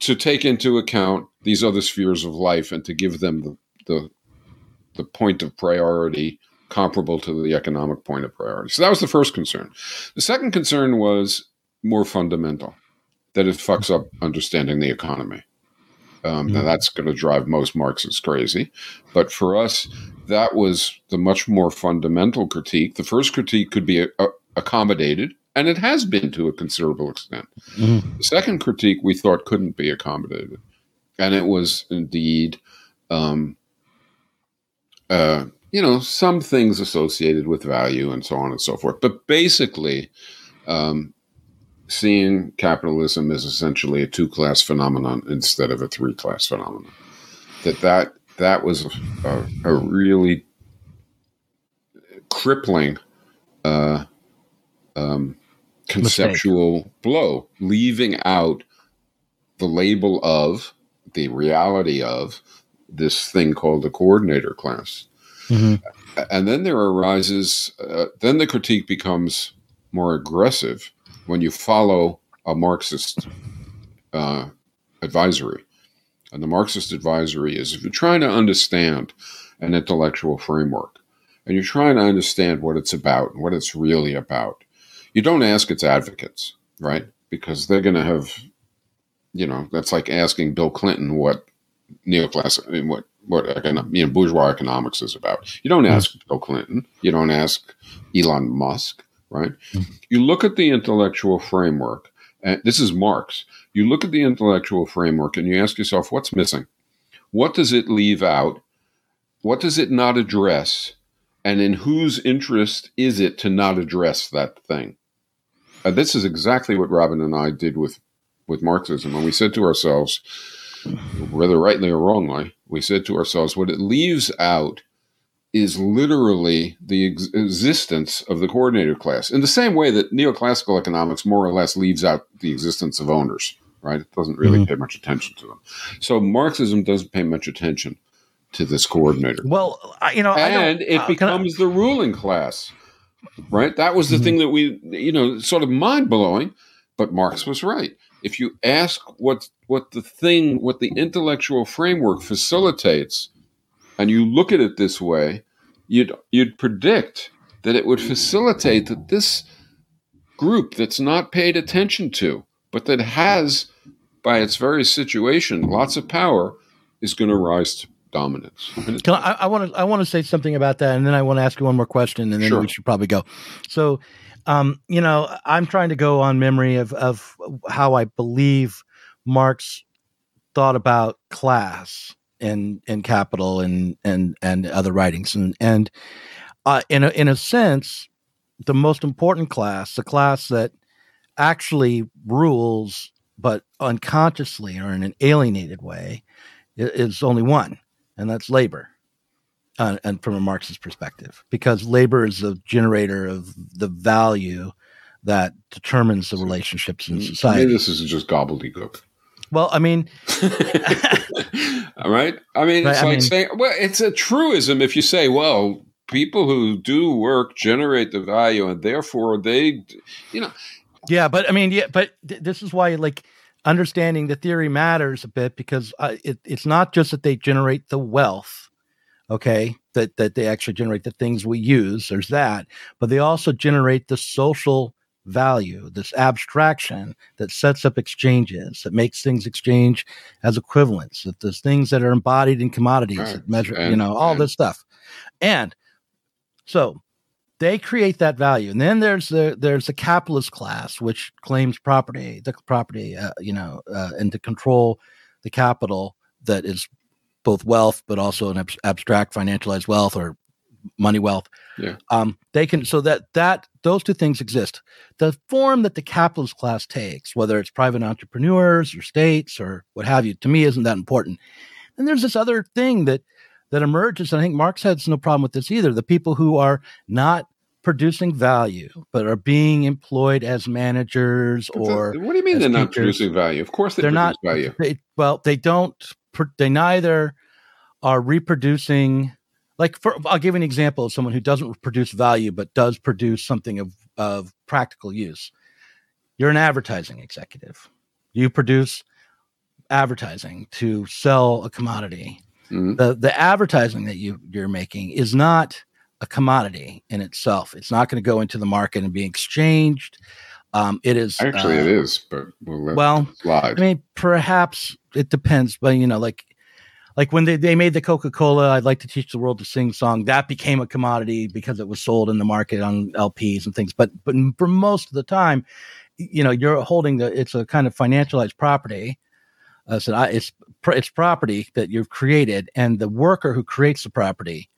To take into account these other spheres of life and to give them the, the, the point of priority comparable to the economic point of priority. So that was the first concern. The second concern was more fundamental, that it fucks up understanding the economy. Um, mm-hmm. Now that's going to drive most Marxists crazy, but for us, that was the much more fundamental critique. The first critique could be a, a, accommodated, and it has been to a considerable extent. Mm-hmm. The second critique we thought couldn't be accommodated, and it was indeed, um, uh, you know, some things associated with value and so on and so forth. But basically, um, seeing capitalism as essentially a two-class phenomenon instead of a three-class phenomenon. That that that was a, a really crippling uh, um, conceptual Mistake. blow, leaving out the label of the reality of this thing called the coordinator class. Mm-hmm. And then there arises, uh, then the critique becomes more aggressive when you follow a Marxist uh, advisory. And the Marxist advisory is if you're trying to understand an intellectual framework and you're trying to understand what it's about and what it's really about, you don't ask its advocates, right? Because they're going to have, you know, that's like asking Bill Clinton what neoclassic, what what you know, bourgeois economics is about. You don't ask mm-hmm. Bill Clinton. You don't ask Elon Musk, right? Mm-hmm. You look at the intellectual framework, and this is Marx. You look at the intellectual framework and you ask yourself, what's missing? What does it leave out? What does it not address? And in whose interest is it to not address that thing? Uh, this is exactly what Robin and I did with, with Marxism. And we said to ourselves, whether rightly or wrongly, we said to ourselves, what it leaves out is literally the ex- existence of the coordinator class in the same way that neoclassical economics more or less leaves out the existence of owners, right? It doesn't really mm-hmm. pay much attention to them. So Marxism doesn't pay much attention to this coordinator. Well, you know, and it uh, becomes I- the ruling class, right? That was the mm-hmm. thing that we, you know, sort of mind blowing, but Marx was right. If you ask what what the thing, what the intellectual framework facilitates, and you look at it this way, you'd you'd predict that it would facilitate that this group that's not paid attention to, but that has, by its very situation, lots of power, is going to rise to dominance. Can I, I want to I want to say something about that, and then I want to ask you one more question, and then sure. we should probably go. So, um, you know, I'm trying to go on memory of of how I believe Marx thought about class and and capital and and and other writings. And and uh, in a in a sense the most important class the class that actually rules but unconsciously or in an alienated way is only one and that's labor. Uh, and from a marxist perspective because labor is the generator of the value that determines the relationships in society. Maybe this is just gobbledygook well, I mean, all right. I mean, it's I like mean, saying, well, it's a truism if you say, well, people who do work generate the value, and therefore they, you know. Yeah, but I mean, yeah, but th- this is why, like, understanding the theory matters a bit because uh, it, it's not just that they generate the wealth, okay, that that they actually generate the things we use. There's that, but they also generate the social value, this abstraction that sets up exchanges, that makes things exchange as equivalents, that there's things that are embodied in commodities right. that measure, and, you know, all and. this stuff. And so they create that value. And then there's the there's the capitalist class which claims property, the property, uh, you know, uh, and to control the capital that is both wealth, but also an ab- abstract financialized wealth or money wealth. Yeah. Um, they can so that that those two things exist. The form that the capitalist class takes, whether it's private entrepreneurs or states or what have you, to me isn't that important. And there's this other thing that that emerges, and I think Marx has no problem with this either. The people who are not producing value, but are being employed as managers or what do you mean they're not producing value? Of course they they're produce not value. They, well, they don't. They neither are reproducing. Like, for I'll give you an example of someone who doesn't produce value but does produce something of of practical use. You're an advertising executive. You produce advertising to sell a commodity. Mhm. The the advertising that you you're making is not a commodity in itself. It's not going to go into the market and be exchanged. Um, it is Actually, uh, it is, but we'll well. I mean, perhaps it depends, but you know, like like when they, they made the Coca-Cola, I'd like to teach the world to sing song, that became a commodity because it was sold in the market on LPs and things. But but for most of the time, you know, you're holding the it's a kind of financialized property. Uh, so I, it's it's property that you've created, and the worker who creates the property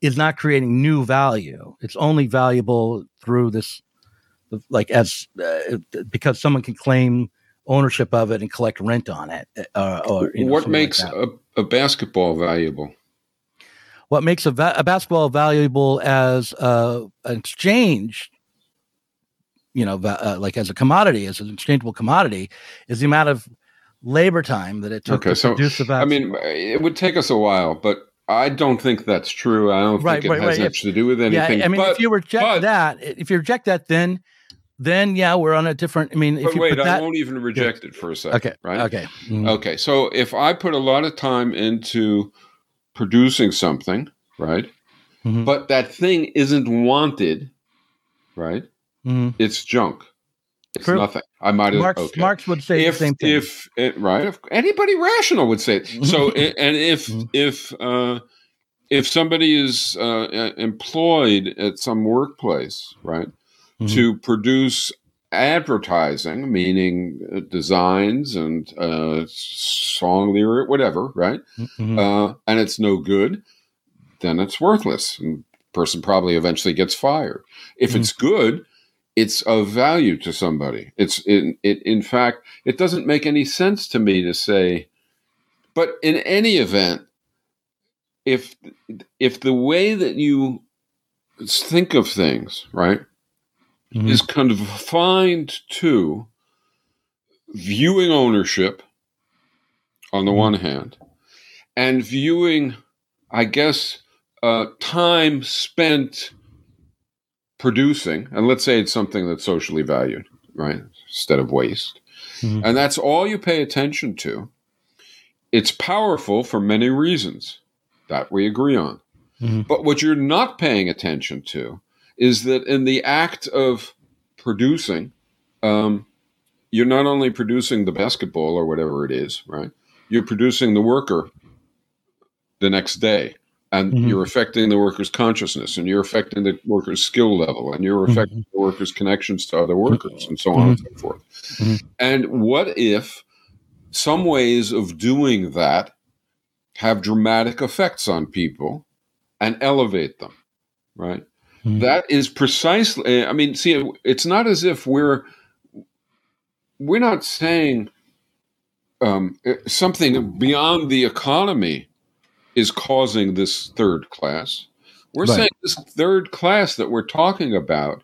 is not creating new value. It's only valuable through this, like as uh, because someone can claim ownership of it and collect rent on it. Uh, or you know, what something like makes a, a basketball valuable? what makes a, va- a basketball valuable as uh, an exchange you know va- uh, like as a commodity as an exchangeable commodity is the amount of labor time that it took Okay, to so produce the basketball. I mean, it would take us a while, but I don't think that's true. I don't Right, think it right, has right. much to do with yeah anything. i mean but, if you reject but- that if you reject that then then yeah we're on a different i mean if but you wait, put I won't even reject it for a second. okay right? okay Mhm. Okay, so if I put a lot of time into producing something, right, Mhm. but that thing isn't wanted, right, Mhm. it's junk. It's True. nothing. I might have. marx okay. marx would say if the same thing if it, right, if anybody rational would say it. So, and if Mhm. if uh, if somebody is uh, uh, employed at some workplace, right, Mhm. to produce advertising, meaning uh, designs and uh, song lyric, whatever, right? Mhm. Uh, and it's no good, then it's worthless. And person probably eventually gets fired. If Mhm. it's good, it's of value to somebody. It's in it. In fact, it doesn't make any sense to me to say. But in any event, if if the way that you think of things, right, Mhm. is confined to viewing ownership on the Mhm. one hand and viewing, I guess, uh, time spent producing, and let's say it's something that's socially valued, right, instead of waste, Mhm. and that's all you pay attention to. It's powerful for many reasons that we agree on. Mhm. But what you're not paying attention to is that in the act of producing, um, you're not only producing the basketball or whatever it is, right? You're producing the worker the next day, and Mhm. you're affecting the worker's consciousness, and you're affecting the worker's skill level, and you're affecting the worker's connections to other workers, and so on and so forth. Mhm. And what if some ways of doing that have dramatic effects on people and elevate them, right? Mhm. That is precisely. I mean, see, it's not as if we're we're not saying um, something beyond the economy is causing this third class. We're Right. saying this third class that we're talking about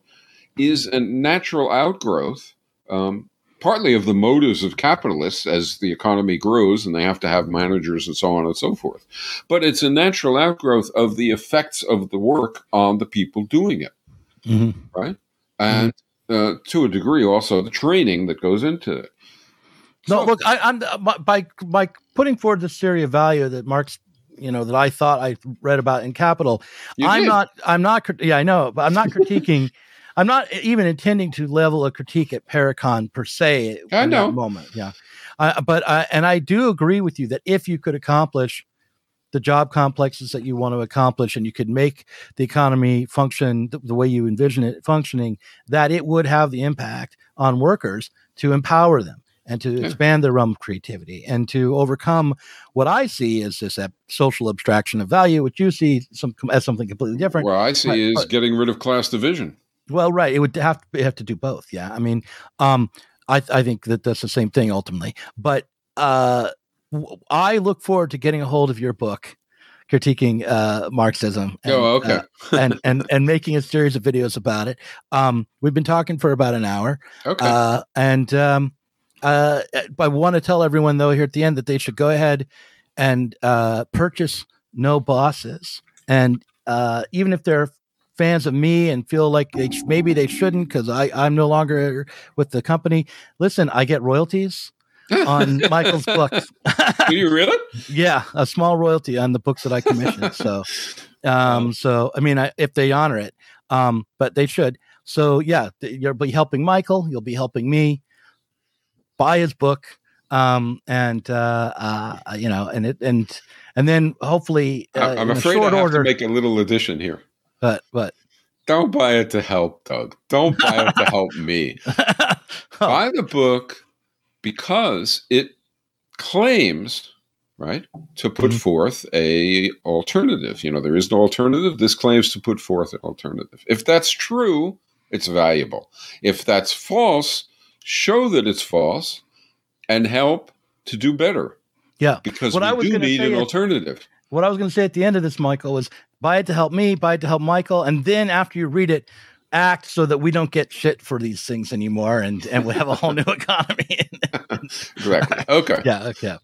is a natural outgrowth, um, partly of the motives of capitalists as the economy grows and they have to have managers and so on and so forth. But it's a natural outgrowth of the effects of the work on the people doing it, Mhm. right? And uh, to a degree, also the training that goes into it. No, So- look, I, I'm by by putting forward this theory of value that Marx, you know, that I thought I read about in Capital. You I'm did. not. I'm not. Yeah, I know, but I'm not critiquing. I'm not even intending to level a critique at Parecon per se. I know. moment. Yeah, I, but I, and I do agree with you that if you could accomplish the job complexes that you want to accomplish and you could make the economy function the, the way you envision it functioning that it would have the impact on workers to empower them and to Yeah. expand their realm of creativity and to overcome what I see as this ab- social abstraction of value, which you see some as something completely different. What I see But- is but- getting rid of class division. Well, right. It would have to have to do both. Yeah. I mean, um, I I think that that's the same thing ultimately. But uh, w- I look forward to getting a hold of your book, critiquing uh, Marxism. And, oh, okay. uh, and and and making a series of videos about it. Um, we've been talking for about an hour, okay. uh, and um, uh, I want to tell everyone though here at the end that they should go ahead and uh, purchase No Bosses, and uh, even if they're fans of me and feel like they sh- maybe they shouldn't because I I'm no longer with the company. Listen, I get royalties on Michael's books. Do you really? yeah, a small royalty on the books that I commission. So, um, so I mean, I, if they honor it, um, but they should. So yeah, th- you'll be helping Michael. You'll be helping me. Buy his book, um, and uh, uh, you know, and it and and then hopefully, uh, I'm afraid I have order. to make a little addition here. But but Don't buy it to help Doug. Don't buy it to help me. Buy the book because it claims, right, to put Mhm. forth a alternative. You know, there is no alternative. This claims to put forth an alternative. If that's true, it's valuable. If that's false, show that it's false and help to do better. Yeah. Because What I was we do need an is- alternative. what I was going to say at the end of this, Michael, was buy it to help me, buy it to help Michael, and then after you read it, act so that we don't get shit for these things anymore, and and we have a whole new economy. Exactly. Okay. yeah, okay.